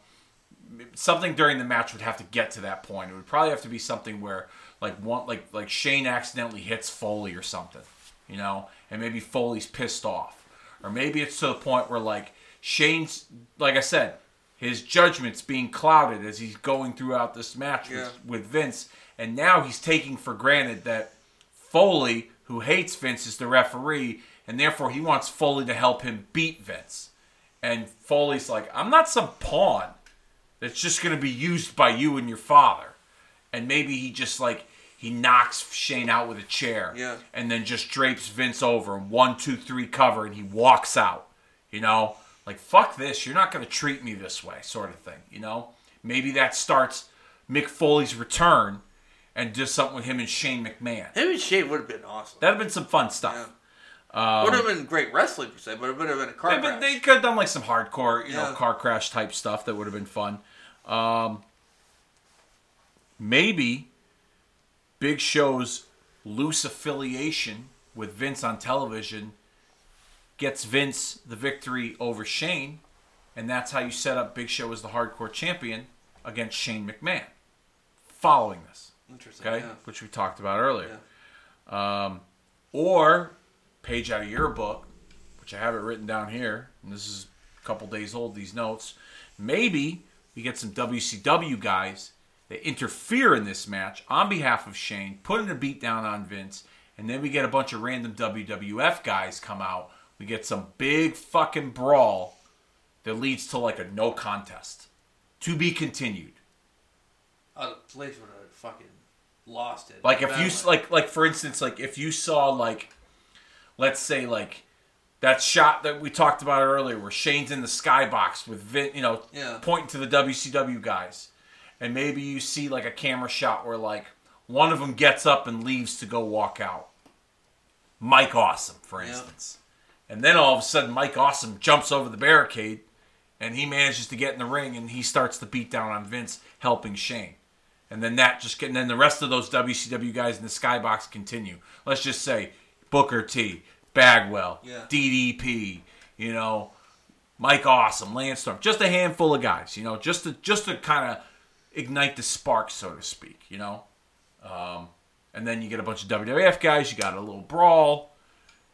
something during the match would have to get to that point. It would probably have to be something where like one like like Shane accidentally hits Foley or something, you know, and maybe Foley's pissed off. Or maybe it's to the point where like Shane's like I said, his judgment's being clouded as he's going throughout this match Yeah. with, with Vince, and now he's taking for granted that Foley, who hates Vince, is the referee, and therefore he wants Foley to help him beat Vince. And Foley's like, I'm not some pawn that's just going to be used by you and your father. And maybe he just like he knocks Shane out with a chair, Yeah. and then just drapes Vince over and one, two, three cover, and he walks out. You know, like fuck this, you're not going to treat me this way, sort of thing. You know, maybe that starts Mick Foley's return and does something with him and Shane McMahon. Him and Shane would have been awesome. That'd have been some fun stuff. Would have been great wrestling per se, but it would have been a car They, crash. they could have done like some hardcore, you know, car crash type stuff that would have been fun. Um, maybe Big Show's loose affiliation with Vince on television gets Vince the victory over Shane, and that's how you set up Big Show as the hardcore champion against Shane McMahon. Following this, Interesting. okay, Yeah. which we talked about earlier. Um, or page out of your book, which I have it written down here, and this is a couple days old. These notes. Maybe we get some WCW guys that interfere in this match on behalf of Shane, putting a beat down on Vince, and then we get a bunch of random WWF guys come out. We get some big fucking brawl that leads to like a no contest. To be continued. Oh, the place would have fucking lost it. Like if you like like for instance like if you saw like let's say like that shot that we talked about earlier where Shane's in the skybox with Vin, you know, Yeah. pointing to the WCW guys. And maybe you see like a camera shot where like one of them gets up and leaves to go walk out. Mike Awesome, for instance. And then all of a sudden Mike Awesome jumps over the barricade and he manages to get in the ring and he starts to beat down on Vince helping Shane. And then that just get, and then the rest of those WCW guys in the skybox continue. Let's just say Booker T, Bagwell, Yeah. DDP, you know, Mike Awesome, Lance Storm, just a handful of guys, you know, just to just to kind of ignite the spark, so to speak, you know. Um, and then you get a bunch of WWF guys. You got a little brawl.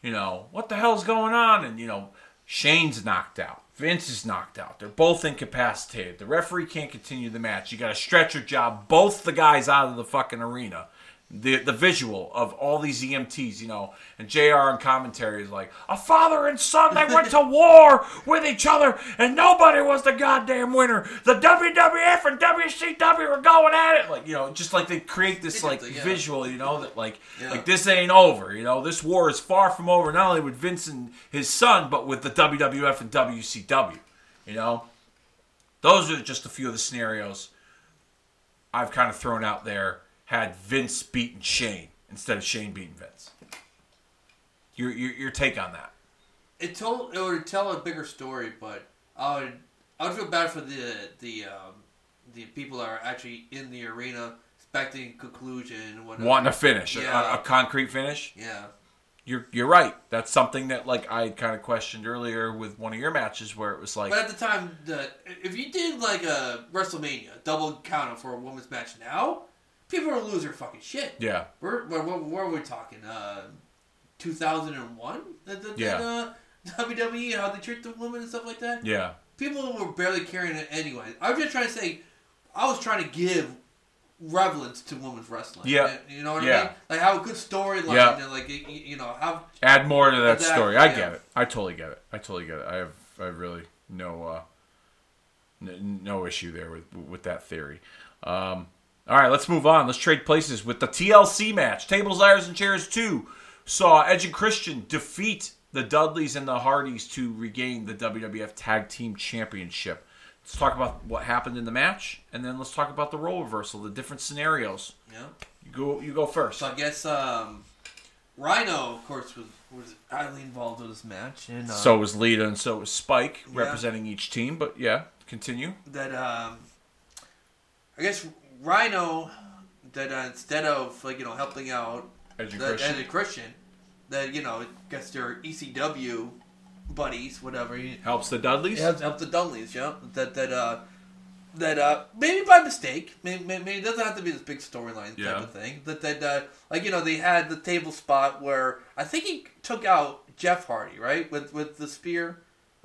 You know what the hell's going on? And you know Shane's knocked out. Vince is knocked out. They're both incapacitated. The referee can't continue the match. You got a stretcher job both the guys out of the fucking arena. The the visual of all these EMTs, you know, and JR in commentary is like, a father and son, they went to war with each other, and nobody was the goddamn winner. The WWF and WCW were going at it, like you know, just like they create this like Yeah. visual, you know, that like Yeah. like this ain't over. You know, this war is far from over. Not only with Vince and his son, but with the WWF and WCW. You know, those are just a few of the scenarios I've kind of thrown out there. Had Vince beaten Shane instead of Shane beating Vince. Your your, your take on that? it told it would tell a bigger story, but I would I would feel bad for the the um, the people that are actually in the arena expecting conclusion. Whatever. Wanting a finish, a- Yeah. a, a concrete finish. Yeah. You're you're right. That's something that like I kind of questioned earlier with one of your matches where it was like, But at the time, the, if you did like a WrestleMania double countout for a women's match now, people lose their fucking shit. yeah, We're, where, where, where are we talking? Uh, 2001? The, the, Yeah. The, uh, WWE, how they treat the women and stuff like that? yeah, People were barely carrying it anyway. I was just trying to say, I was trying to give relevance to women's wrestling. Yeah. You know what Yeah. I mean? Like, have a good storyline Yeah. and, like, you, know, have. add more to that Exactly, story. I yeah. get it. I totally get it. I totally get it. I have I have really no uh, no issue there with with that theory. Um, all right, let's move on. Let's trade places with the TLC match. Tables, Ladders, and Chairs two saw Edge and Christian defeat the Dudleys and the Hardys to regain the WWF Tag Team Championship. Let's talk about what happened in the match, and then let's talk about the role reversal, the different scenarios. You know? You go. You go first. So I guess um, Rhino, of course, was was highly involved with this match, and uh, So was Lita and so was Spike Yeah. representing each team. But yeah, continue. that um, I guess Rhino that uh, instead of like you know helping out Edge and the, Christian. and the Christian, that you know gets their ECW buddies, whatever. Helps the Dudleys. helps help the Dudleys, yeah. That that uh. That uh, maybe by mistake, maybe, maybe it doesn't have to be this big storyline type of thing. That that uh, like you know they had the table spot where I think he took out Jeff Hardy right with with the spear,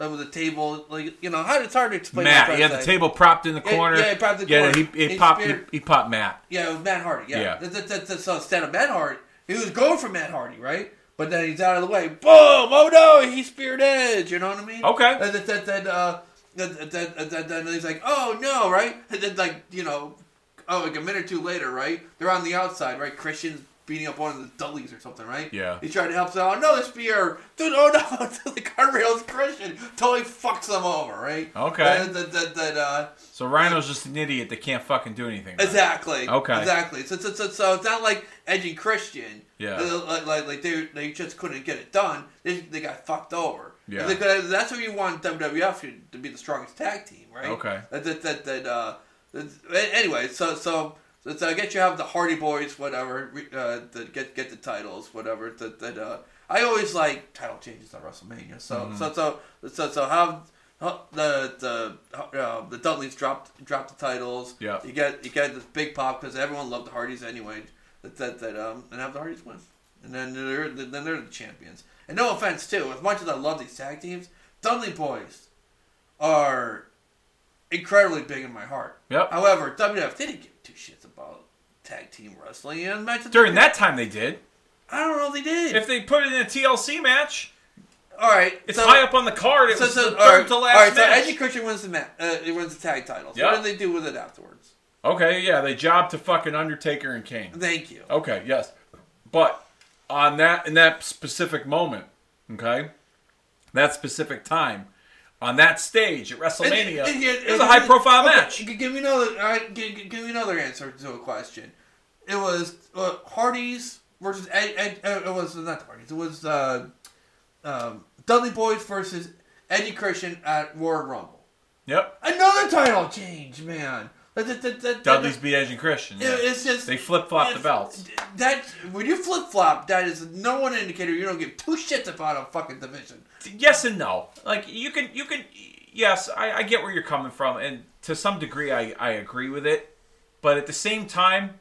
with the table like you know how it's hard to explain. Matt, trying he had to the table propped in the corner. yeah, he propped the Yeah, corner. he, he popped. He, he popped Matt. Yeah, it was Matt Hardy. Yeah. Yeah. That, that, that, that- so instead of Matt Hardy, he was going for Matt Hardy, right? But then he's out of the way. Boom! Oh no! He speared Edge. You know what I mean? Okay. And that, that, that, uh, that, that, that, that, that, he's like, oh no, right? And then like you know, oh like a minute or two later, right? They're on the outside, right? Christian's beating up one of the Dudleys or something, right? Yeah. He tried to help them out. Another spear. Dude, oh no! the guardrails Christian totally fucks them over, right? Okay. And that, that, that, uh, So Rhino's just an idiot that can't fucking do anything. right? Exactly. Okay. Exactly. So, so, so, so it's not like and Christian. Yeah. uh, Like, like, like they, they just couldn't get it done. They, they got fucked over. Yeah. Because that's what you want WWF to, to be the strongest tag team, right? Okay. That, that, that, that uh, that- anyway, so, so, so, so I guess you have the Hardy Boys, whatever, uh, that get, get the titles, whatever, that, that, uh, I always like title changes on WrestleMania. So, Mm-hmm. so, so, so, so have, the the uh, the Dudleys dropped dropped the titles. Yeah. You get you get this big pop because everyone loved the Hardys anyway. That that, that um and have the Hardys win, and then they're then they're the champions. And no offense too, as much as I love these tag teams, Dudley Boys are incredibly big in my heart. Yep. However, WWF didn't give two shits tag team wrestling and. During that time, they did. I don't know if they did. If they put it in a TLC match, all right, it's so, high up on the card. It So, was so, the third right, to all last right, so match. Eddie Christian wins the ma- uh, he wins the tag titles. Yeah. What did they do with it afterwards? okay, yeah, they jobbed to fucking Undertaker and Kane. Thank you. Okay, yes, but on that in that specific moment, okay, that specific time, on that stage at WrestleMania, And- and- and- it was a high profile okay, match. Give me another. All right, give- give me another answer to a question. It was uh, Hardy's versus Ed, Ed, uh, It was not Hardy's. It was uh, um, Dudley Boys versus Eddie Christian at Royal Rumble. Yep, Another title change, man. That, that, that, that, Dudley's beat Edge and Christian. yeah. It's just They flip flop the belts. That when you flip flop, that is no one indicator you don't give two shits about a fucking division. yes and no. Like you can, you can. Yes, I, I get where you're coming from, and to some degree, I, I agree with it. But at the same time,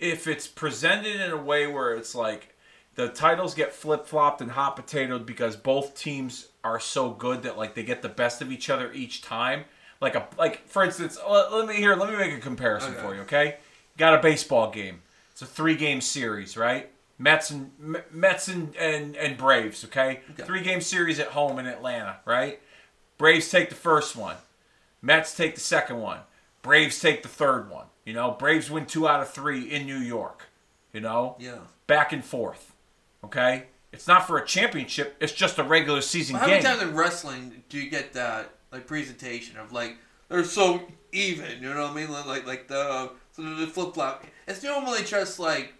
if it's presented in a way where it's like the titles get flip flopped and hot potatoed because both teams are so good that like they get the best of each other each time. Like a like for instance, let, let me here. Let me make a comparison Okay. for you. Okay, got a baseball game. It's a three game series, right? Mets and M- Mets and, and, and Braves. Okay, Okay. three game series at home in Atlanta, right? Braves take the first one. Mets take the second one. Braves take the third one. You know, Braves win two out of three in New York. You know, Yeah. back and forth. Okay, it's not for a championship. It's just a regular season How many times in wrestling do you get that like presentation of like they're so even? You know what I mean? Like like, like the so the flip flop. It's normally just like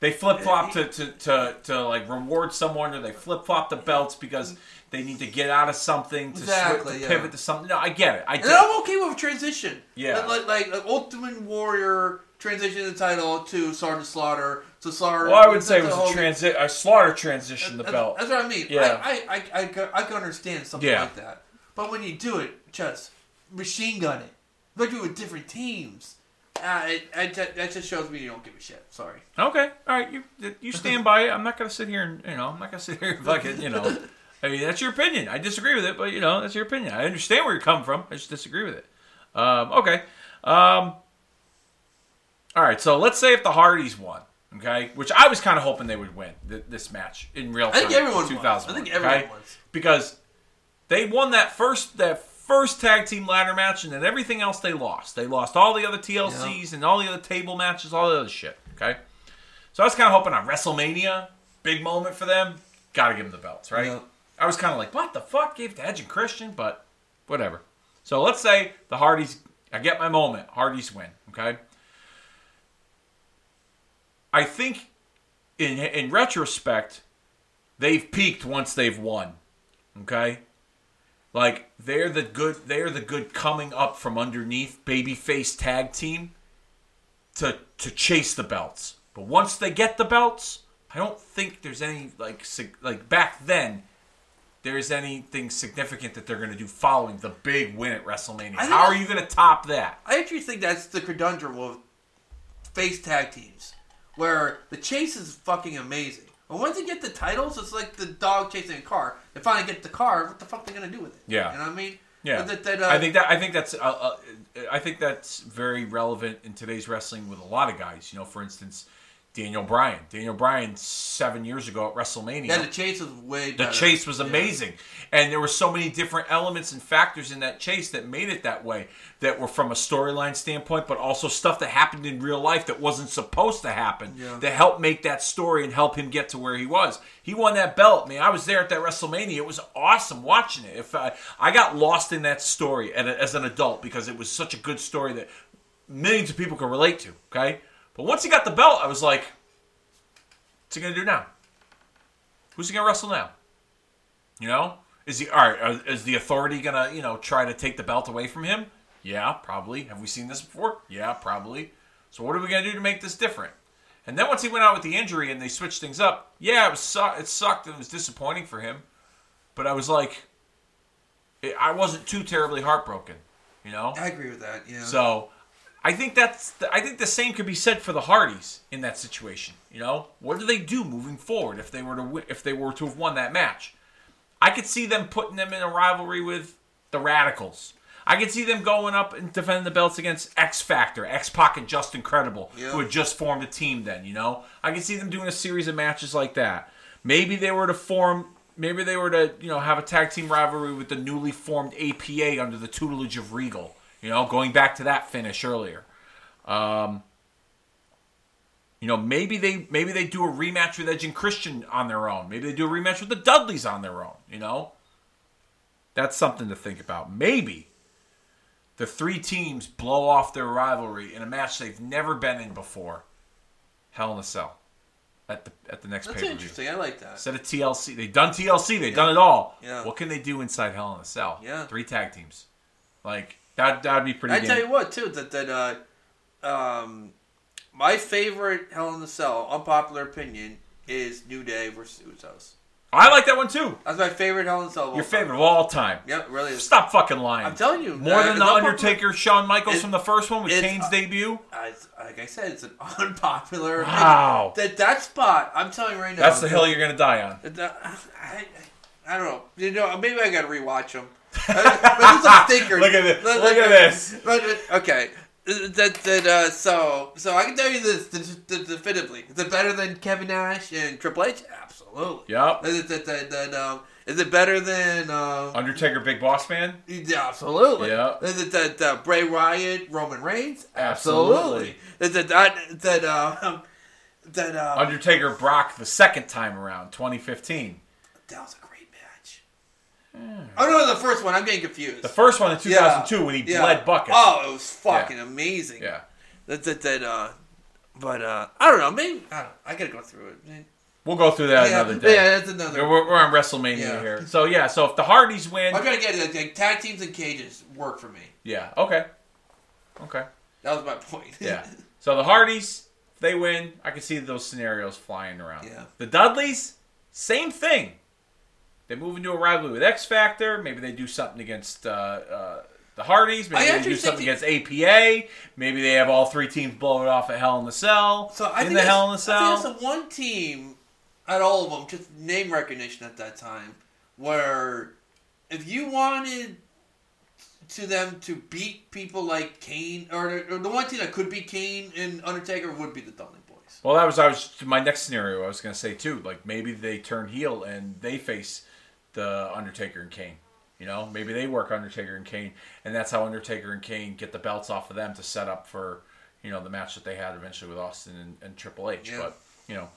They flip flop uh, to, to, to, to like reward someone, or they flip flop the belts because they need to get out of something to, Exactly, switch, to yeah. pivot to something. No, I get it. I and get I'm okay with transition. Yeah. Like like, like Ultimate Warrior transition the title to Sergeant Slaughter to Slaughter. Well, I would say it was a Hogan. transit, a slaughter transition. The That's- belt. That's what I mean. Yeah. I, I, I, I, can- I can understand something Yeah. like that. But when you do it, just machine gun it. But do it with different teams. Uh, it, it, that just shows me you don't give a shit. Sorry. Okay, all right, you you stand by it. I'm not gonna sit here and you know I'm not gonna sit here and fucking you know. I mean that's your opinion. I disagree with it, but you know that's your opinion. I understand where you're coming from. I just disagree with it. Um, okay. Um, all right. So let's say if the Hardys won, okay, which I was kind of hoping they would win th- this match in real I time. think everyone won. 2000. I think everyone okay? wins. because they won that first that first tag team ladder match, and then everything else they lost. They lost all the other TLCs and all the other table matches, all the other shit. Okay, so I was kind of hoping on WrestleMania, big moment for them. Got to give them the belts, right? Yeah. I was kind of like, what the fuck? Gave it to Edge and Christian, but whatever. So let's say the Hardys. I get my moment. Hardys win. Okay. I think, in in retrospect, they've peaked once they've won. Okay? Like they're the good they're the good coming up from underneath babyface tag team to to chase the belts. But once they get the belts, I don't think there's any like sig- like back then there's anything significant that they're going to do following the big win at WrestleMania. How are you going to top that? I actually think that's the conundrum of face tag teams, where the chase is fucking amazing. But once they get the titles, it's like the dog chasing a car. They finally get the car. What the fuck are they gonna do with it? Yeah. you know what I mean. Yeah, That, that, uh, I think that I think that's uh, uh, I think that's very relevant in today's wrestling with a lot of guys. You know, for instance, Daniel Bryan. Daniel Bryan seven years ago at WrestleMania. Yeah, the chase was way. The chase was Yeah. amazing, and there were so many different elements and factors in that chase that made it that way. That were from a storyline standpoint, but also stuff that happened in real life that wasn't supposed to happen. Yeah. That helped make that story and help him get to where he was. He won that belt, man. I was there at that WrestleMania. It was awesome watching it. If I, I got lost in that story as an adult because it was such a good story that millions of people could relate to. Okay, but once he got the belt, I was like, "What's he gonna do now? Who's he gonna wrestle now?" You know, is he all right? uh, Is the authority gonna you know try to take the belt away from him? Yeah, probably. Have we seen this before? Yeah, probably. So what are we gonna do to make this different? And then once he went out with the injury and they switched things up, yeah, it was su- it sucked and it was disappointing for him. But I was like, it, I wasn't too terribly heartbroken, you know. I agree with that. Yeah. So I think that's the, I think the same could be said for the Hardys in that situation. You know, what do they do moving forward if they were to win, if they were to have won that match? I could see them putting them in a rivalry with the Radicalz. I could see them going up and defending the belts against X Factor, X Pac, and Justin Credible, Yeah. who had just formed a team. Then you know, I could see them doing a series of matches like that. Maybe they were to form. Maybe they were to you know have a tag team rivalry with the newly formed APA under the tutelage of Regal. You know, going back to that finish earlier. Um, you know, maybe they maybe they do a rematch with Edge and Christian on their own. Maybe they do a rematch with the Dudleys on their own. You know, that's something to think about. Maybe the three teams blow off their rivalry in a match they've never been in before. Hell in a Cell at the at the next That's pay per view. interesting. I like that. Instead of TLC, they've done TLC. They've done it all. Yeah. What can they do inside Hell in a Cell? Yeah. Three tag teams. Like that. That'd be pretty. Good. I tell you what, too, that that uh, um, my favorite Hell in the Cell, unpopular opinion, is New Day versus Usos. I like that one too. That's my favorite Hell in the Cell. Your time. favorite of all time. Yep, really is. Stop fucking lying. I'm telling you, More uh, than the. Undertaker, Shawn Michaels from the first one with Kane's uh, debut. I, like I said, it's an unpopular. opinion. Wow. That that spot, I'm telling you right now. That's the hill you're gonna die on. that- I, I don't know. You know, maybe I gotta rewatch them. But there's some stinkers. Look at this. But- Look at this. Okay. That that uh, so so I can tell you this, this, this definitively. Is it better than Kevin Nash and Triple H? Absolutely. Yep. Is it, that, that, that, um, is it better than um, Undertaker, Big Boss Man. yeah, absolutely. Yeah. Is it that uh, Bray Wyatt, Roman Reigns? Absolutely. Is it that that uh, that uh, Undertaker, Brock the second time around, 2015. that was a. Oh no, the first one. I'm getting confused. The first one in 2002 when he Yeah. bled buckets. Oh, it was fucking amazing. Yeah. That that that. Uh, but uh, I don't know. Maybe I, don't. I gotta go through it. We'll go through that yeah, another day. yeah, that's another. We're, we're on WrestleMania Yeah. here. So, yeah, so if the Hardys win. I'm gonna get it. Like, tag teams and cages work for me. Yeah, okay. Okay. That was my point. Yeah. So the Hardys, if they win, I can see those scenarios flying around. Yeah. The Dudleys, same thing. They move into a rivalry with X Factor. Maybe they do something against uh, uh, the Hardys. Maybe I they do something think against APA. Maybe they have all three teams blow it off at Hell in the Cell. So I in think the Hell in the I Cell. think that's the one team at all of them, just name recognition at that time, where if you wanted to them to beat people like Kane, or, or the one team that could beat Kane and Undertaker would be the Dudley Boyz. Well, that was I was my next scenario. I was going to say too. Like maybe they turn heel and they face the Undertaker and Kane. You know, maybe they work Undertaker and Kane, and that's how Undertaker and Kane get the belts off of them to set up for you know the match that they had eventually with Austin and, and Triple H. Yeah. But you know,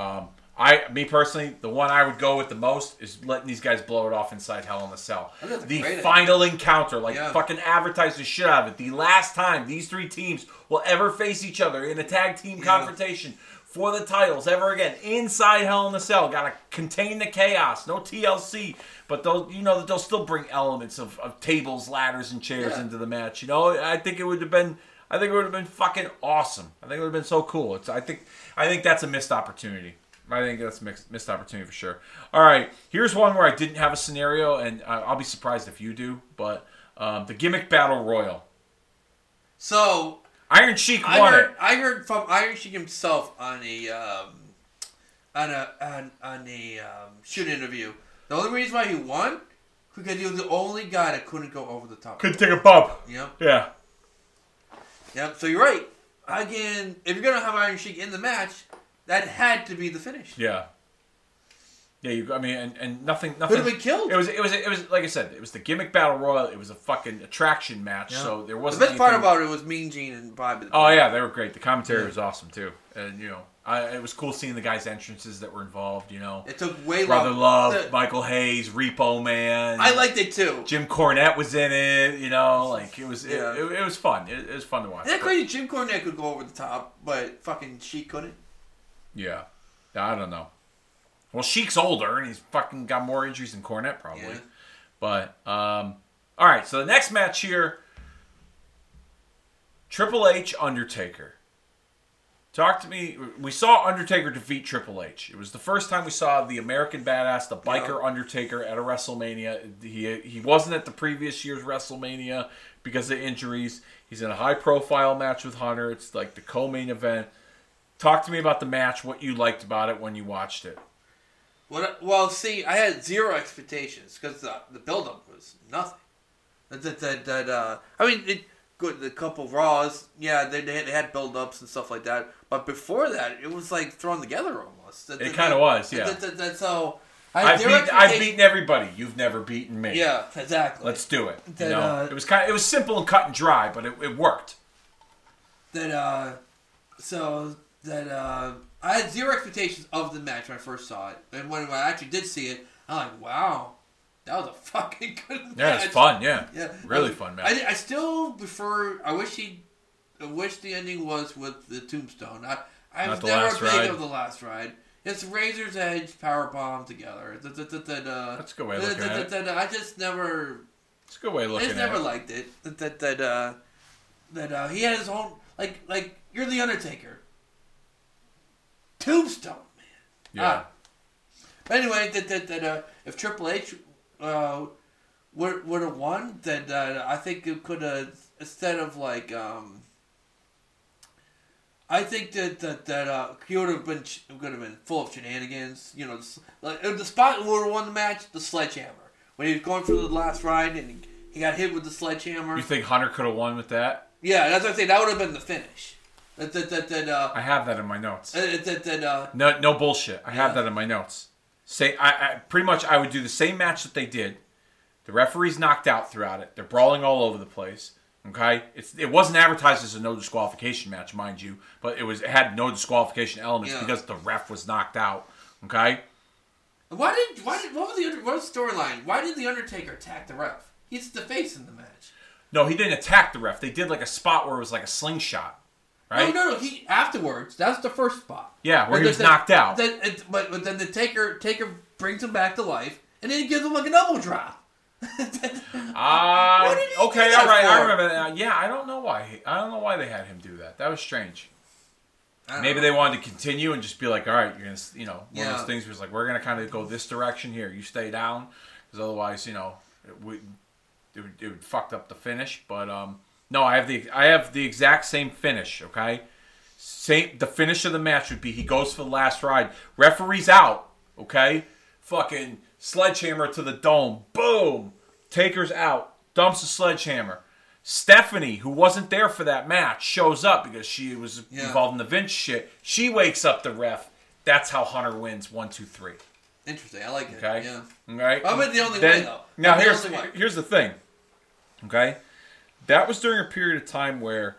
um, I me personally, the one I would go with the most is letting these guys blow it off inside Hell in the Cell. I think that's a The great idea. final encounter, like Yeah. fucking advertise the shit out of it. The last time these three teams will ever face each other in a tag team confrontation for the titles ever again inside Hell in the Cell. Got to contain the chaos. No TLC, but they'll you know that they'll still bring elements of, of tables, ladders, and chairs Yeah. into the match. You know, I think it would have been. I think it would have been fucking awesome. I think it would have been so cool. It's. I think. I think that's a missed opportunity. I think that's a mixed, missed opportunity for sure. All right, here's one where I didn't have a scenario, and I'll be surprised if you do. But um, the gimmick battle royal, So Iron Sheik I won heard, it. I heard from Iron Sheik himself on a um, on a on, on a um, shoot interview. The only reason why he won because he was the only guy that couldn't go over the top. Couldn't take a bump. Yep. Yeah. Yep. So you're right. Again, if you're gonna have Iron Sheik in the match, that had to be the finish. Yeah. Yeah, you. I mean, and, and nothing, nothing. have been killed. It was, it was, it was like I said, it was the gimmick battle royal. It was a fucking attraction match. Yeah. So there wasn't. The best part about it was Mean Gene and Bobby. the Oh yeah, they were great. The commentary Yeah. was awesome too, and you know, I, it was cool seeing the guys' entrances that were involved. You know, It took way Brother long. Love, The- Michael Hayes, Repo Man. I liked it too. Jim Cornette was in it. You know, like it was, Yeah. it, it, it was fun. It, it was fun to watch. Isn't that crazy? Jim Cornette could go over the top, but fucking Sheik couldn't. yeah, I don't know. Well, Sheik's older and he's fucking got more injuries than Cornette probably. Yeah. But um, all right, so the next match here, Triple H Undertaker. Talk to me. We saw Undertaker defeat Triple H. It was the first time we saw the American Badass, the biker Yeah. Undertaker, at a WrestleMania. He he wasn't at the previous year's WrestleMania because of injuries. He's in a high profile match with Hunter. It's like the co-main event. Talk to me about the match. What you liked about it when you watched it. What? Well, see, I had zero expectations because the the buildup was nothing. That that that, that uh, I mean, it, good. The couple Raws, yeah, they they had, they had build ups and stuff like that. But before that, it was like thrown together almost. That- It kinda was, yeah. That, that, that, so I've, beat, I've beaten everybody. You've never beaten me. Yeah, exactly. Let's do it. That, you know, uh, it was kind of, it was simple and cut and dry, but it, it worked. that uh so that uh I had zero expectations of the match when I first saw it. And when I actually did see it, I'm like, wow, that was a fucking good match. Yeah, it's fun. Yeah, Yeah. really fun match. I, I still prefer I wish he I wish the ending was with the tombstone. I I Not was never last big of the last ride. It's Razor's Edge power bomb together. That, that, that, that, uh, That's a good way of that- looking that- at it. that- that- I just never It's a good way of I just never liked it. That that that uh, that uh, he had his own like like you're the Undertaker. Tombstone, man. Yeah. Ah. But anyway, that that that uh, if Triple H uh, would would have won, then uh, I think it could have instead of like um. I think that that that uh, he would have been could have been full of shenanigans. You know, like uh, the spot would have won the match, the sledgehammer when he was going for the last ride and he, he got hit with the sledgehammer. You think Hunter could have won with that? Yeah, that's what I say. That would have been the finish. That that that that uh, I have that in my notes. uh, that that uh, No, no bullshit. I have that in my notes. Say, I, I pretty much I would do the same match that they did. The referee's knocked out throughout it. They're brawling all over the place. Okay, it's it wasn't advertised as a no disqualification match, mind you, but it was it had no disqualification elements Yeah. because the ref was knocked out. Okay, Why did why did what was the under, what was the storyline? Why did the Undertaker attack the ref? He's the face in the match. no, he didn't attack the ref. They did like a spot where it was like a slingshot, right? No, no, no. He afterwards. That's the first spot. Yeah, where But he was knocked out. Then, it, but, but then the Taker Taker brings him back to life, and then he gives him like a double drop. Ah, What did he do okay, all right, I remember that. Yeah, I don't know why. he- I don't know why they had him do that. That was strange. Maybe know. they wanted to continue and just be like, all right, you're gonna, you know, one of those things was like, we're gonna kind of go this direction here. You stay down, because otherwise, you know, it would, it would, it would fucked up the finish. But um, no, I have the, I have the exact same finish. Okay, same. The finish of the match would be he goes for the last ride, referee's out. Okay, fucking sledgehammer to the dome, boom, Taker's out, dumps a sledgehammer. Stephanie, who wasn't there for that match, shows up because she was Yeah. involved in the Vince shit. She wakes up the ref. That's how Hunter wins one, two, three. Interesting. I like it. Okay. Yeah. Right. I'm in the only Then- way though. Now I'm here's way. here's the thing. Okay, that was during a period of time where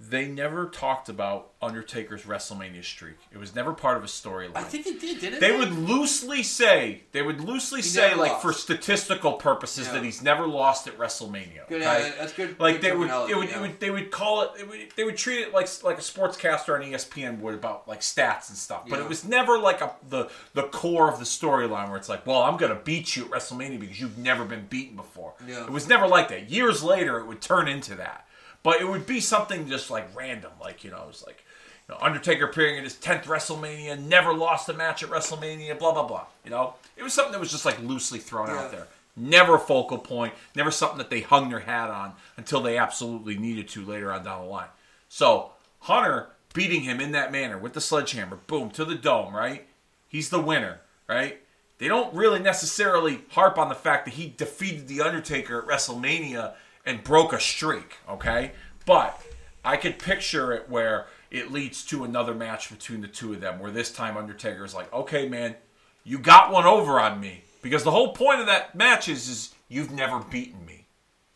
they never talked about Undertaker's WrestleMania streak. It was never part of a storyline. I think it did, didn't They it? would loosely say they would loosely say like lost. for statistical purposes Yeah. that he's never lost at WrestleMania. Good, that's good. like good they would, it would, yeah. it would, they would call it, it would, they would treat it like like a sportscaster on ESPN would about like stats and stuff. But Yeah. it was never like a the the core of the storyline where it's like, well, I'm gonna beat you at WrestleMania because you've never been beaten before. Yeah. It was never like that. Years later, it would turn into that, but it would be something just like random, like you know, it was like. You know, Undertaker appearing in his tenth WrestleMania, never lost a match at WrestleMania, blah blah blah. You know, it was something that was just like loosely thrown Yeah. out there. Never a focal point, never something that they hung their hat on until they absolutely needed to later on down the line. So Hunter beating him in that manner with the sledgehammer, boom, to the dome, right? He's the winner, right? They don't really necessarily harp on the fact that he defeated The Undertaker at WrestleMania and broke a streak, okay? But I could picture it where it leads to another match between the two of them, where this time Undertaker is like, okay, man, you got one over on me. Because the whole point of that match is, is you've never beaten me.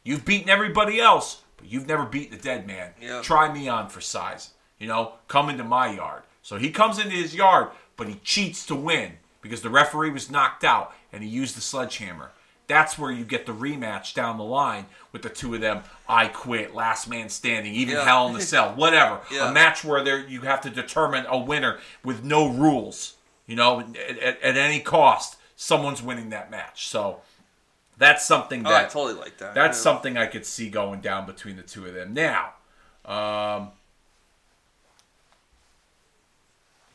You've beaten everybody else, but you've never beaten the dead man. Yeah. Try me on for size. You know, come into my yard. So he comes into his yard, but he cheats to win because the referee was knocked out and he used the sledgehammer. That's where you get the rematch down the line with the two of them. I quit, last man standing, even Yeah. hell in the cell, whatever. Yeah. A match where there you have to determine a winner with no rules. You know, at, at, at any cost, someone's winning that match. So that's something Oh, I totally like that. that's yeah. something I could see going down between the two of them. Now, um,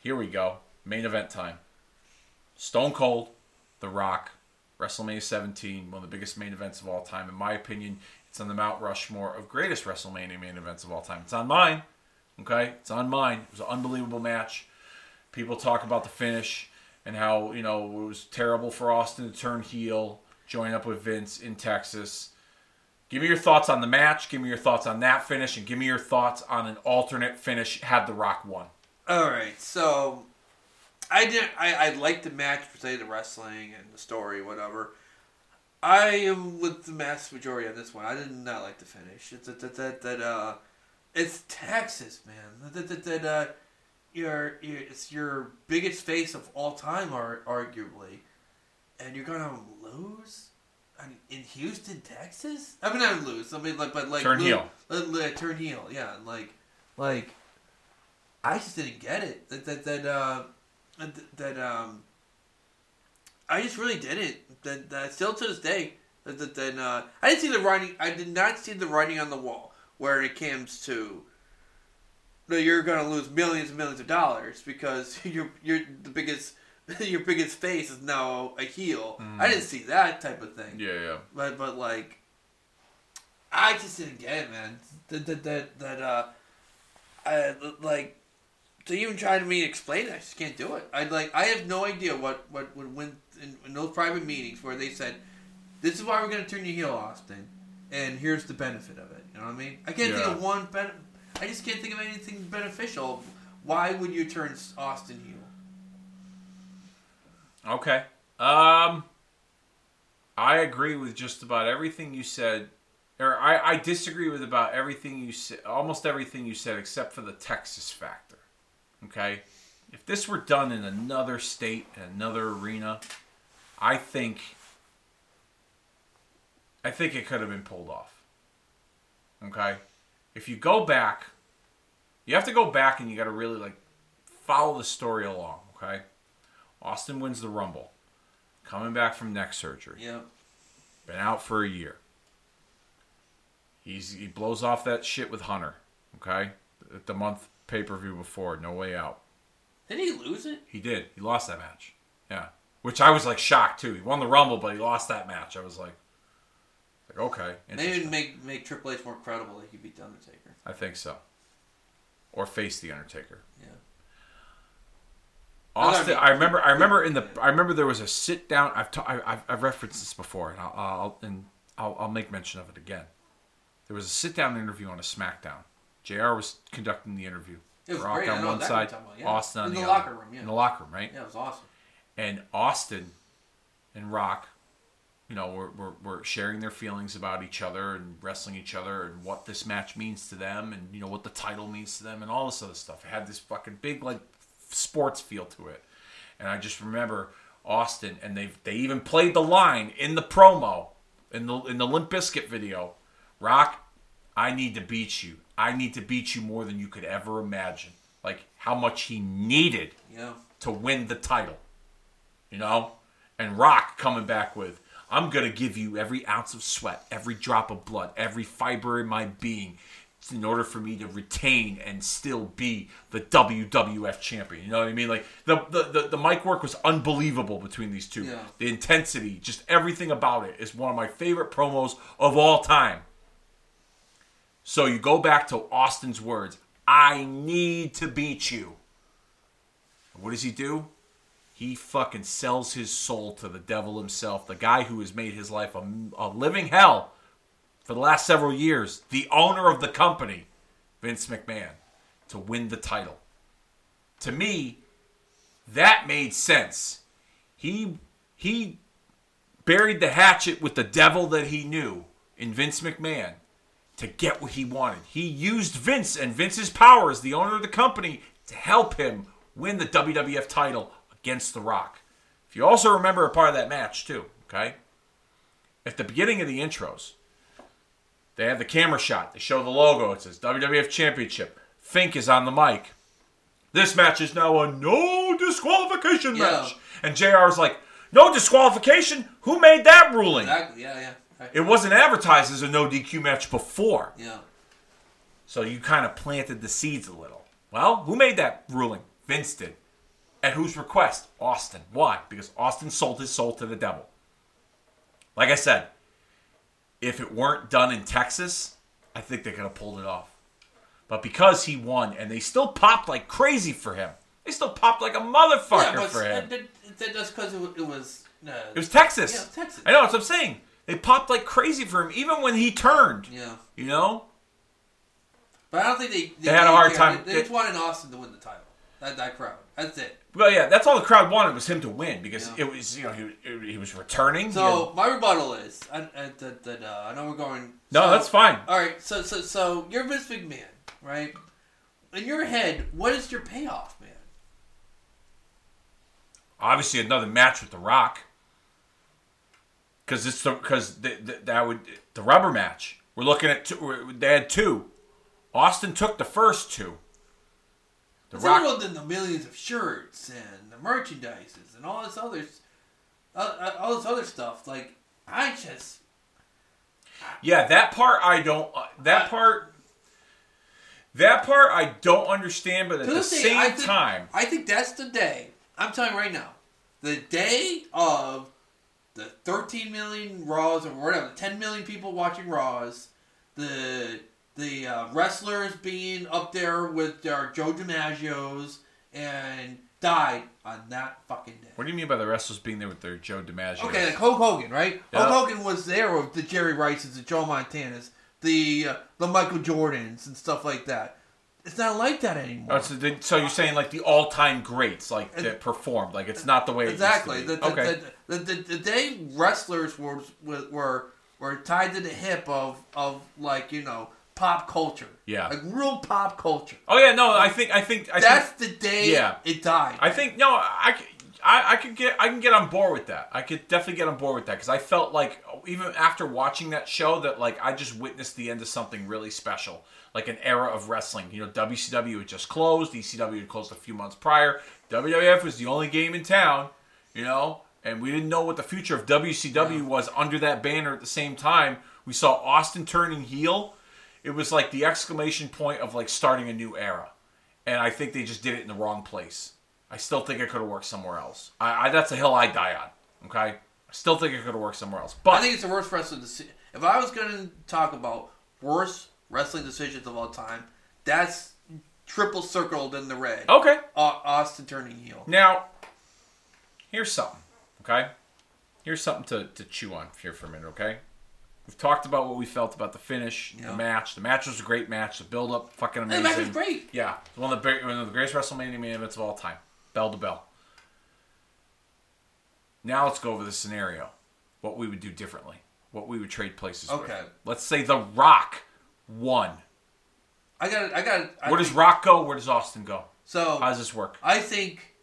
here we go. Main event time. Stone Cold, The Rock, WrestleMania 17, one of the biggest main events of all time. In my opinion, it's on the Mount Rushmore of greatest WrestleMania main events of all time. It's on mine. Okay? It's on mine. It was an unbelievable match. People talk about the finish and how, you know, it was terrible for Austin to turn heel, join up with Vince in Texas. Give me your thoughts on the match. Give me your thoughts on that finish, and give me your thoughts on an alternate finish had The Rock won. All right, so I didn't. I I liked the match per se, the wrestling and the story, whatever. I am with the mass majority on this one. I did not like the finish. It's that that that, that uh, it's Texas, man. That that, that uh, your your it's your biggest face of all time, ar- arguably, and you're gonna lose. I mean, in Houston, Texas. I mean, not lose. I mean, like, but like Turn lose- heel. like, like, turn heel. Yeah, like, like, I just didn't get it. That that that uh, that, that um, I just really didn't. That, that still to this day, that that, that uh, I didn't see the writing. I did not see the writing on the wall where it comes to. No, you're gonna lose millions and millions of dollars because you're you're the biggest. Your biggest face is now a heel. I didn't see that type of thing. Yeah, yeah. But but like, I just didn't get it, man. That that that that uh, I like to even try to me explain it. I just can't do it. I like I have no idea what what would win in, in those private meetings where they said, "This is why we're going to turn you heel, Austin," and here's the benefit of it. You know what I mean? I can't think of one ben- I just can't think of anything beneficial. Why would you turn Austin heel? Okay. Um, I agree with just about everything you said, or I, I disagree with about everything you said, almost everything you said, except for the Texas factor. Okay. If this were done in another state, another arena, I think, I think it could have been pulled off. Okay. If you go back, you have to go back and you got to really like follow the story along. Okay. Austin wins the Rumble. Coming back from neck surgery. Yep. Been out for a year. He's he blows off that shit with Hunter. Okay? At the month pay per view before, no way out. Did he lose it? He did. He lost that match. Yeah. Which I was like shocked too. He won the Rumble, but he lost that match. I was like, like okay. Maybe interesting. make make Triple H more credible that he beat the Undertaker. I think so. Or face the Undertaker. Yeah. Austin, I remember. I remember in the. I remember there was a sit down. I've ta- I, I've, I've referenced this before, and I'll, I'll and I'll, I'll make mention of it again. There was a sit down interview on a SmackDown. JR was conducting the interview. It was Rock great. On one side, what you're talking about, yeah. Austin on In the, the other. locker room, yeah. In the locker room, right? Yeah, it was awesome. and Austin and Rock, you know, were, were, were sharing their feelings about each other and wrestling each other and what this match means to them and, you know, what the title means to them and all this other stuff. It had this fucking big, like, sports feel to it. And I just remember Austin, and they they even played the line in the promo, in the, in the Limp Bizkit video Rock, I need to beat you. I need to beat you more than you could ever imagine. Like, how much he needed Yeah. to win the title. You know? And Rock coming back with, I'm going to give you every ounce of sweat, every drop of blood, every fiber in my being in order for me to retain and still be the WWF champion. You know what I mean? Like the the, the, the mic work was unbelievable between these two. Yeah. The intensity, just everything about it is one of my favorite promos of all time. So you go back to Austin's words, I need to beat you. What does he do? He fucking sells his soul to the devil himself, the guy who has made his life a, a living hell for the last several years, the owner of the company, Vince McMahon, to win the title. To me, that made sense. He he buried the hatchet with the devil that he knew in Vince McMahon to get what he wanted. He used Vince and Vince's powers, the owner of the company to help him win the WWF title against The Rock. If you also remember a part of that match, too, okay? At the beginning of the intros, they have the camera shot. They show the logo. It says WWF Championship. Fink is on the mic. This match is now a no disqualification Yeah. match. And JR is like, no disqualification? Who made that ruling? Exactly. Yeah, yeah. It wasn't advertised as a no DQ match before. yeah. So you kind of planted the seeds a little. Well, who made that ruling? Vince did. At whose request? Austin. Why? Because Austin sold his soul to the devil. Like I said, if it weren't done in Texas, I think they could have pulled it off. But because he won and they still popped like crazy for him, they still popped like a motherfucker yeah, for him. that, that, that's because it, it was. Uh, It was Texas. Yeah, Texas. I know, that's what I'm saying. They popped like crazy for him, even when he turned. Yeah. You know? But I don't think they. They had a hard cared. time- They, they just wanted Austin to win the title. That that crowd. That's it. Well, yeah, that's all the crowd wanted was him to win because Yeah. it was, you know, he, he was returning. So had- my rebuttal is, I, I, that, that, uh, I know we're going. no, so- that's fine. All right, so so so you're Vince McMahon, right? In your head, what is your payoff, man? Obviously, another match with The Rock. Because it's the because the, the, that would the rubber match. We're looking at two. They had two. Austin took the first two. The It's Rock. than the millions of shirts and the merchandises and all this other, uh, uh, all this other stuff. Like I just, Yeah, that part I don't. Uh, that part. That part I don't understand, but at the day, same I think- time, I think that's the day. I'm telling you right now, the day of the 13 million Raws or whatever, 10 million people watching Raws, the the uh, wrestlers being up there with their Joe DiMaggio's and died on that fucking day. what do you mean by the wrestlers being there with their Joe DiMaggio? Okay, like Hulk Hogan, right? Yeah. Hulk Hogan was there with the Jerry Rices, the Joe Montanas, the uh, the Michael Jordans, and stuff like that. It's not like that anymore. Oh, so, the, so you're saying like the all-time greats, like that performed, like it's not the way. It Exactly. Used to be. the, okay. The, the, the, day wrestlers were, were were tied to the hip of of like you know pop culture. Yeah. Like real pop culture. oh yeah, no, I think I think I That's think, the day yeah. it died. I think no, I. I, I could get I can get on board with that. I could definitely get on board with that because I felt like even after watching that show that like I just witnessed the end of something really special, like an era of wrestling. You know, WCW had just closed, ECW had closed a few months prior. WWF was the only game in town, you know, and we didn't know what the future of WCW was under that banner at the same time. We saw Austin turning heel. It was like the exclamation point of like starting a new era and I think they just did it in the wrong place. I still think it could have worked somewhere else. I, I that's a hill I die on. Okay, I still think it could have worked somewhere else. But I think it's the worst wrestling decision. If I was going to talk about worst wrestling decisions of all time, that's triple circled in the red. okay, Au- Austin turning heel. now here's something. Okay, here's something to, to chew on here for a minute. Okay, we've talked about what we felt about the finish, Yeah. the match. The match was a great match. The build up, fucking amazing. the match was great. Yeah, one of the one of the greatest WrestleMania main events of all time, bell to bell. Now let's go over the scenario, what we would do differently, what we would trade places with. Okay. Let's say The Rock won. I got. it. I got. I Where does Rock go? Where does Austin go? So How does this work? I think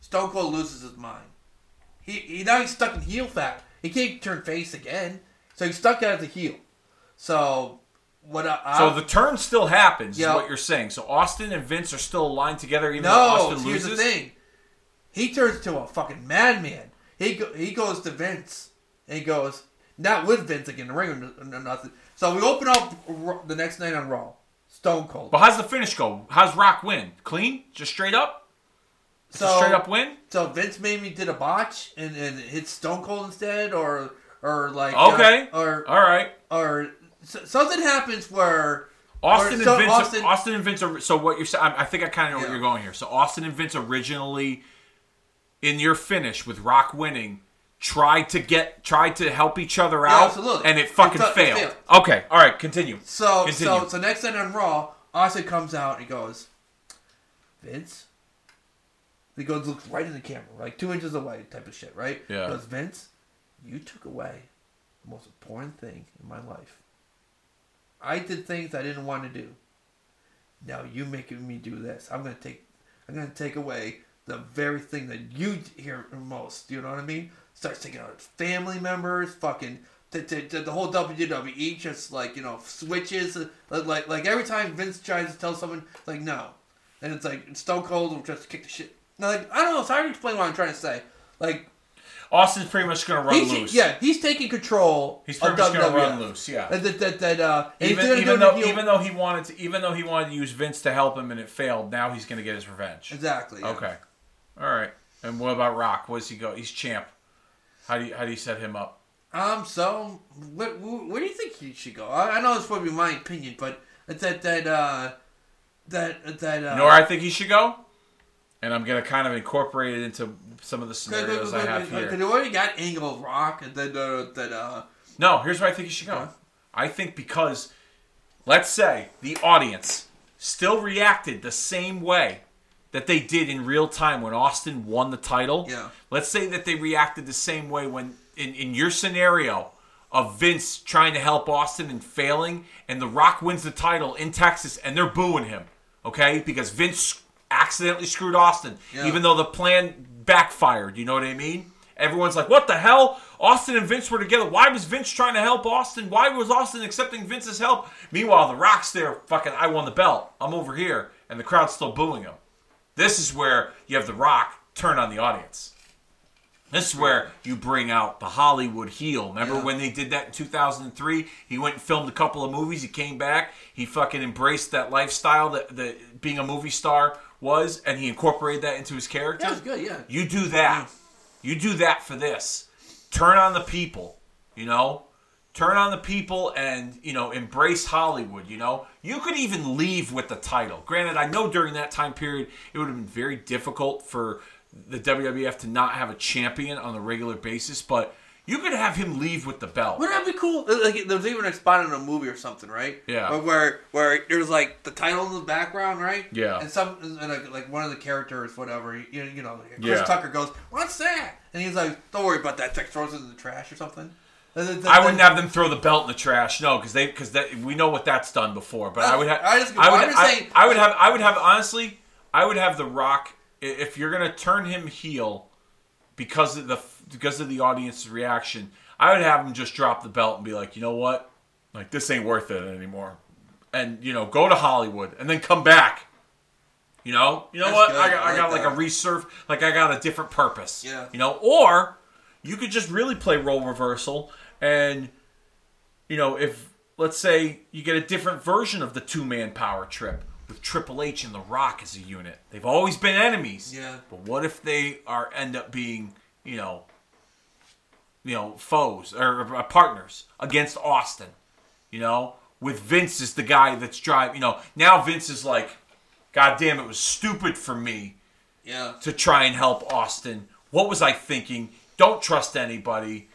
Stone Cold loses his mind. He, he now he's stuck in heel fat. He can't turn face again, so he's stuck as a heel. So what? I, I, So the turn still happens, Yeah. is what you're saying. So Austin and Vince are still aligned together, even though no. Austin Here's loses. the thing. He turns to a fucking madman. He go, he goes to Vince and he goes not with Vince again, the ring or nothing. So we open up the next night on Raw. Stone Cold. But how's the finish go? How's Rock win? Clean? Just straight up? So- straight up win? So Vince maybe did a botch and, and hit Stone Cold instead, or or like uh, Okay. or All right. or s- something happens where Austin so and Vince. Austin- Austin, and Vince. Are, so what you're saying? I think I kind of know Yeah. where you're going here. So Austin and Vince originally, in your finish with Rock winning, tried to get tried to help each other Yeah, out, absolutely. and it fucking It fu- it failed. failed. Okay. All right. Continue. So Continue. so so next night on Raw, Austin comes out and goes, Vince. He goes looks right in the camera, like two inches away, type of shit, right? Yeah. Goes Vince, you took away the most important thing in my life. I did things I didn't want to do. Now you making me do this. I'm gonna take, I'm gonna take away the very thing that you hear most. You know what I mean? Starts taking out family members, fucking. The, the, the whole WWE just like you know switches uh, like like every time Vince tries to tell someone like no, and it's like Stone Cold will just kick the shit. Now, like I don't know, it's hard to explain what I'm trying to say. Like Austin's pretty much going to run he's loose. yeah, he's taking control. He's pretty much going to run loose. Yeah. That that that uh, Even, even though even though he wanted to even though he wanted to use Vince to help him and it failed, now he's going to get his revenge. exactly yeah. Okay. All right. And what about Rock? Where's he go? He's champ. How do you how do you set him up? Um. So, where, where do you think he should go? I, I know it's probably my opinion, but that that uh, that that uh, You know where I think he should go? And I'm gonna kind of incorporate it into some of the scenarios I have here. you already got Angle of Rock, and then uh, that uh, No, here's where I think you should go. I think because, let's say, the audience still reacted the same way that they did in real time when Austin won the title. Yeah. Let's say that they reacted the same way when, in, in your scenario of Vince trying to help Austin and failing, and The Rock wins the title in Texas and they're booing him, okay? Because Vince accidentally screwed Austin, Yeah. even though the plan backfired. You know what I mean? Everyone's like, what the hell? Austin and Vince were together. Why was Vince trying to help Austin? Why was Austin accepting Vince's help? Meanwhile, The Rock's there, fucking, I won the belt. I'm over here. And the crowd's still booing him. This is where you have The Rock turn on the audience. This is where you bring out the Hollywood heel. Remember Yeah. when they did that in 2003? He went and filmed a couple of movies. He came back. He fucking embraced that lifestyle that, that being a movie star was, and he incorporated that into his character. That was good, yeah. You do that. You do that for this. Turn on the people, you know? Turn on the people and, you know, embrace Hollywood, you know? You could even leave with the title. Granted, I know during that time period it would have been very difficult for the WWF to not have a champion on a regular basis, but you could have him leave with the belt. Wouldn't that be cool? Uh, like there was even a spot in a movie or something, right? Yeah. Where where, where there's like the title in the background, right? Yeah. And some and like, like one of the characters, whatever, you, you know, Chris Yeah. Tucker goes, "What's that?" And he's like, "Don't worry about that." Tex throws it in the trash or something. I wouldn't have them throw the belt in the trash, no, because they because we know what that's done before. But I uh, would have, I just- I would, I, saying- I would have, I would have honestly, I would have the Rock if you're gonna turn him heel because of the because of the audience's reaction. I would have him just drop the belt and be like, you know what, like this ain't worth it anymore, and you know go to Hollywood and then come back. You know, you know That's what? good. I got, I I like got like a resurf, like I got a different purpose. Yeah. You know, or you could just really play role reversal and you know, if let's say you get a different version of the two man power trip with Triple H and The Rock as a unit, they've always been enemies. Yeah. But what if they are end up being, you know, you know, foes or uh, partners against Austin? You know, with Vince as the guy that's driving. You know, now Vince is like, God damn, it was stupid for me Yeah. to try and help Austin. What was I thinking? Don't trust anybody.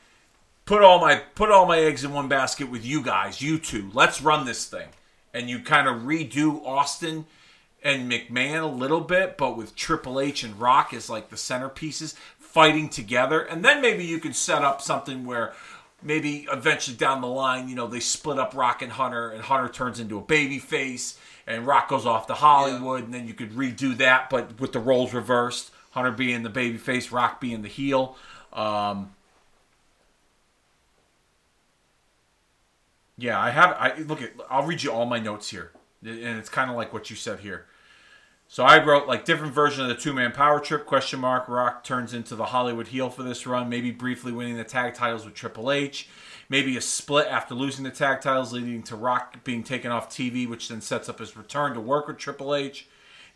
Put all my put all my eggs in one basket with you guys, you two. Let's run this thing. And you kind of redo Austin and McMahon a little bit, but with Triple H and Rock as like the centerpieces fighting together. And then maybe you can set up something where maybe eventually down the line, you know, they split up Rock and Hunter and Hunter turns into a baby face and Rock goes off to Hollywood and then you could redo that but with the roles reversed. Hunter being the baby face, Rock being the heel. Um, yeah, I have. I look at. I'll read you all my notes here, and it's kind of like what you said here. So I wrote like different version of the two man power trip question mark. Rock turns into the Hollywood heel for this run, maybe briefly winning the tag titles with Triple H. Maybe a split after losing the tag titles, leading to Rock being taken off TV, which then sets up his return to work with Triple H.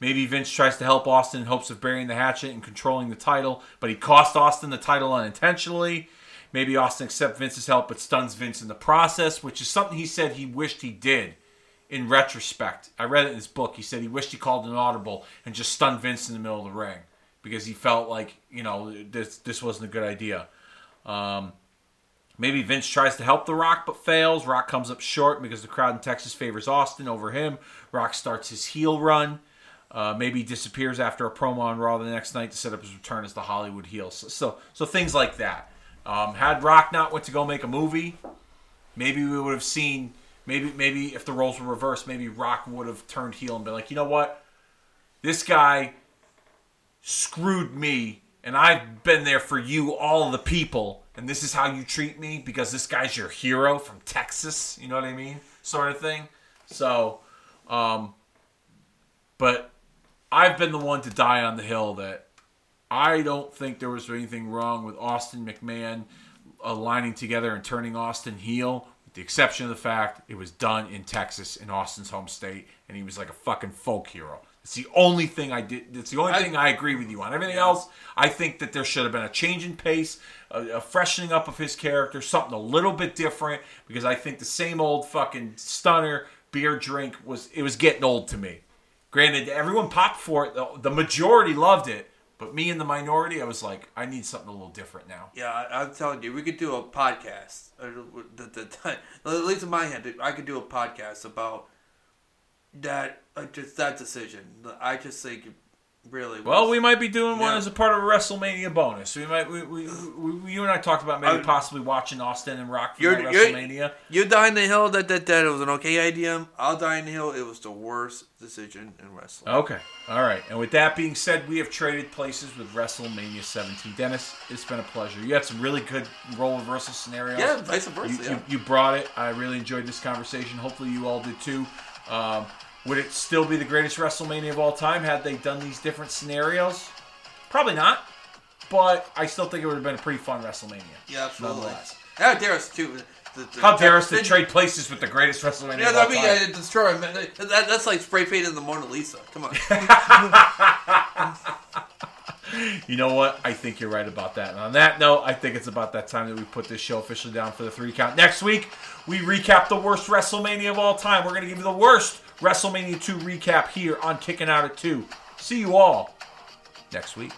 Maybe Vince tries to help Austin in hopes of burying the hatchet and controlling the title, but he cost Austin the title unintentionally. Maybe Austin accepts Vince's help but stuns Vince in the process, which is something he said he wished he did in retrospect. I read it in his book. He said he wished he called an audible and just stunned Vince in the middle of the ring because he felt like, you know, this this wasn't a good idea. Um, maybe Vince tries to help The Rock but fails. Rock comes up short because the crowd in Texas favors Austin over him. Rock starts his heel run. Uh, maybe disappears after a promo on Raw the next night to set up his return as the Hollywood heel. So, so, so things like that. Um, had Rock not went to go make a movie, maybe we would have seen. Maybe, maybe if the roles were reversed, maybe Rock would have turned heel and been like, you know what, this guy screwed me, and I've been there for you, all the people, and this is how you treat me because this guy's your hero from Texas. You know what I mean, sort of thing. So, um, but I've been the one to die on the hill that I don't think there was anything wrong with Austin McMahon aligning together and turning Austin heel, with the exception of the fact it was done in Texas, in Austin's home state, and he was like a fucking folk hero. It's the only thing I did. It's the only I- thing I agree with you on. Everything else, I think that there should have been a change in pace, a, a freshening up of his character, something a little bit different. Because I think the same old fucking stunner beer drink was it was getting old to me. Granted, everyone popped for it. The, the majority loved it, But me in the minority, I was like, I need something a little different now. Yeah, I, I'm telling you, we could do a podcast. The, the, the, at least in my head, I could do a podcast about that, just that decision. I just think, really. Well, we might be doing one Yeah. as a part of a WrestleMania bonus. We might, we, we, we, you and I talked about maybe I- possibly watching Austin and Rock for you're- WrestleMania. You die in the hill that that that it was an okay idea. I'll die in the hill. It was the worst decision in wrestling. Okay. All right. And with that being said, we have traded places with WrestleMania 17. Dennis, it's been a pleasure. You had some really good role reversal scenarios. Yeah, vice versa. You, yeah. you, you brought it. I really enjoyed this conversation. Hopefully, you all did too. Um, would it still be the greatest WrestleMania of all time had they done these different scenarios? Probably not. But I still think it would have been a pretty fun WrestleMania. yeah, absolutely. Nonetheless. How dare us too? the- the- How dare us to trade places with the greatest WrestleMania Yeah, of all I mean, time? yeah, destroy. Man. That, that's like spray painting the Mona Lisa. Come on. You know what? I think you're right about that. And on that note, I think it's about that time that we put this show officially down for the three count. Next week, we recap the worst WrestleMania of all time. We're going to give you the worst WrestleMania 2 recap here on Kicking Out at 2. See you all next week.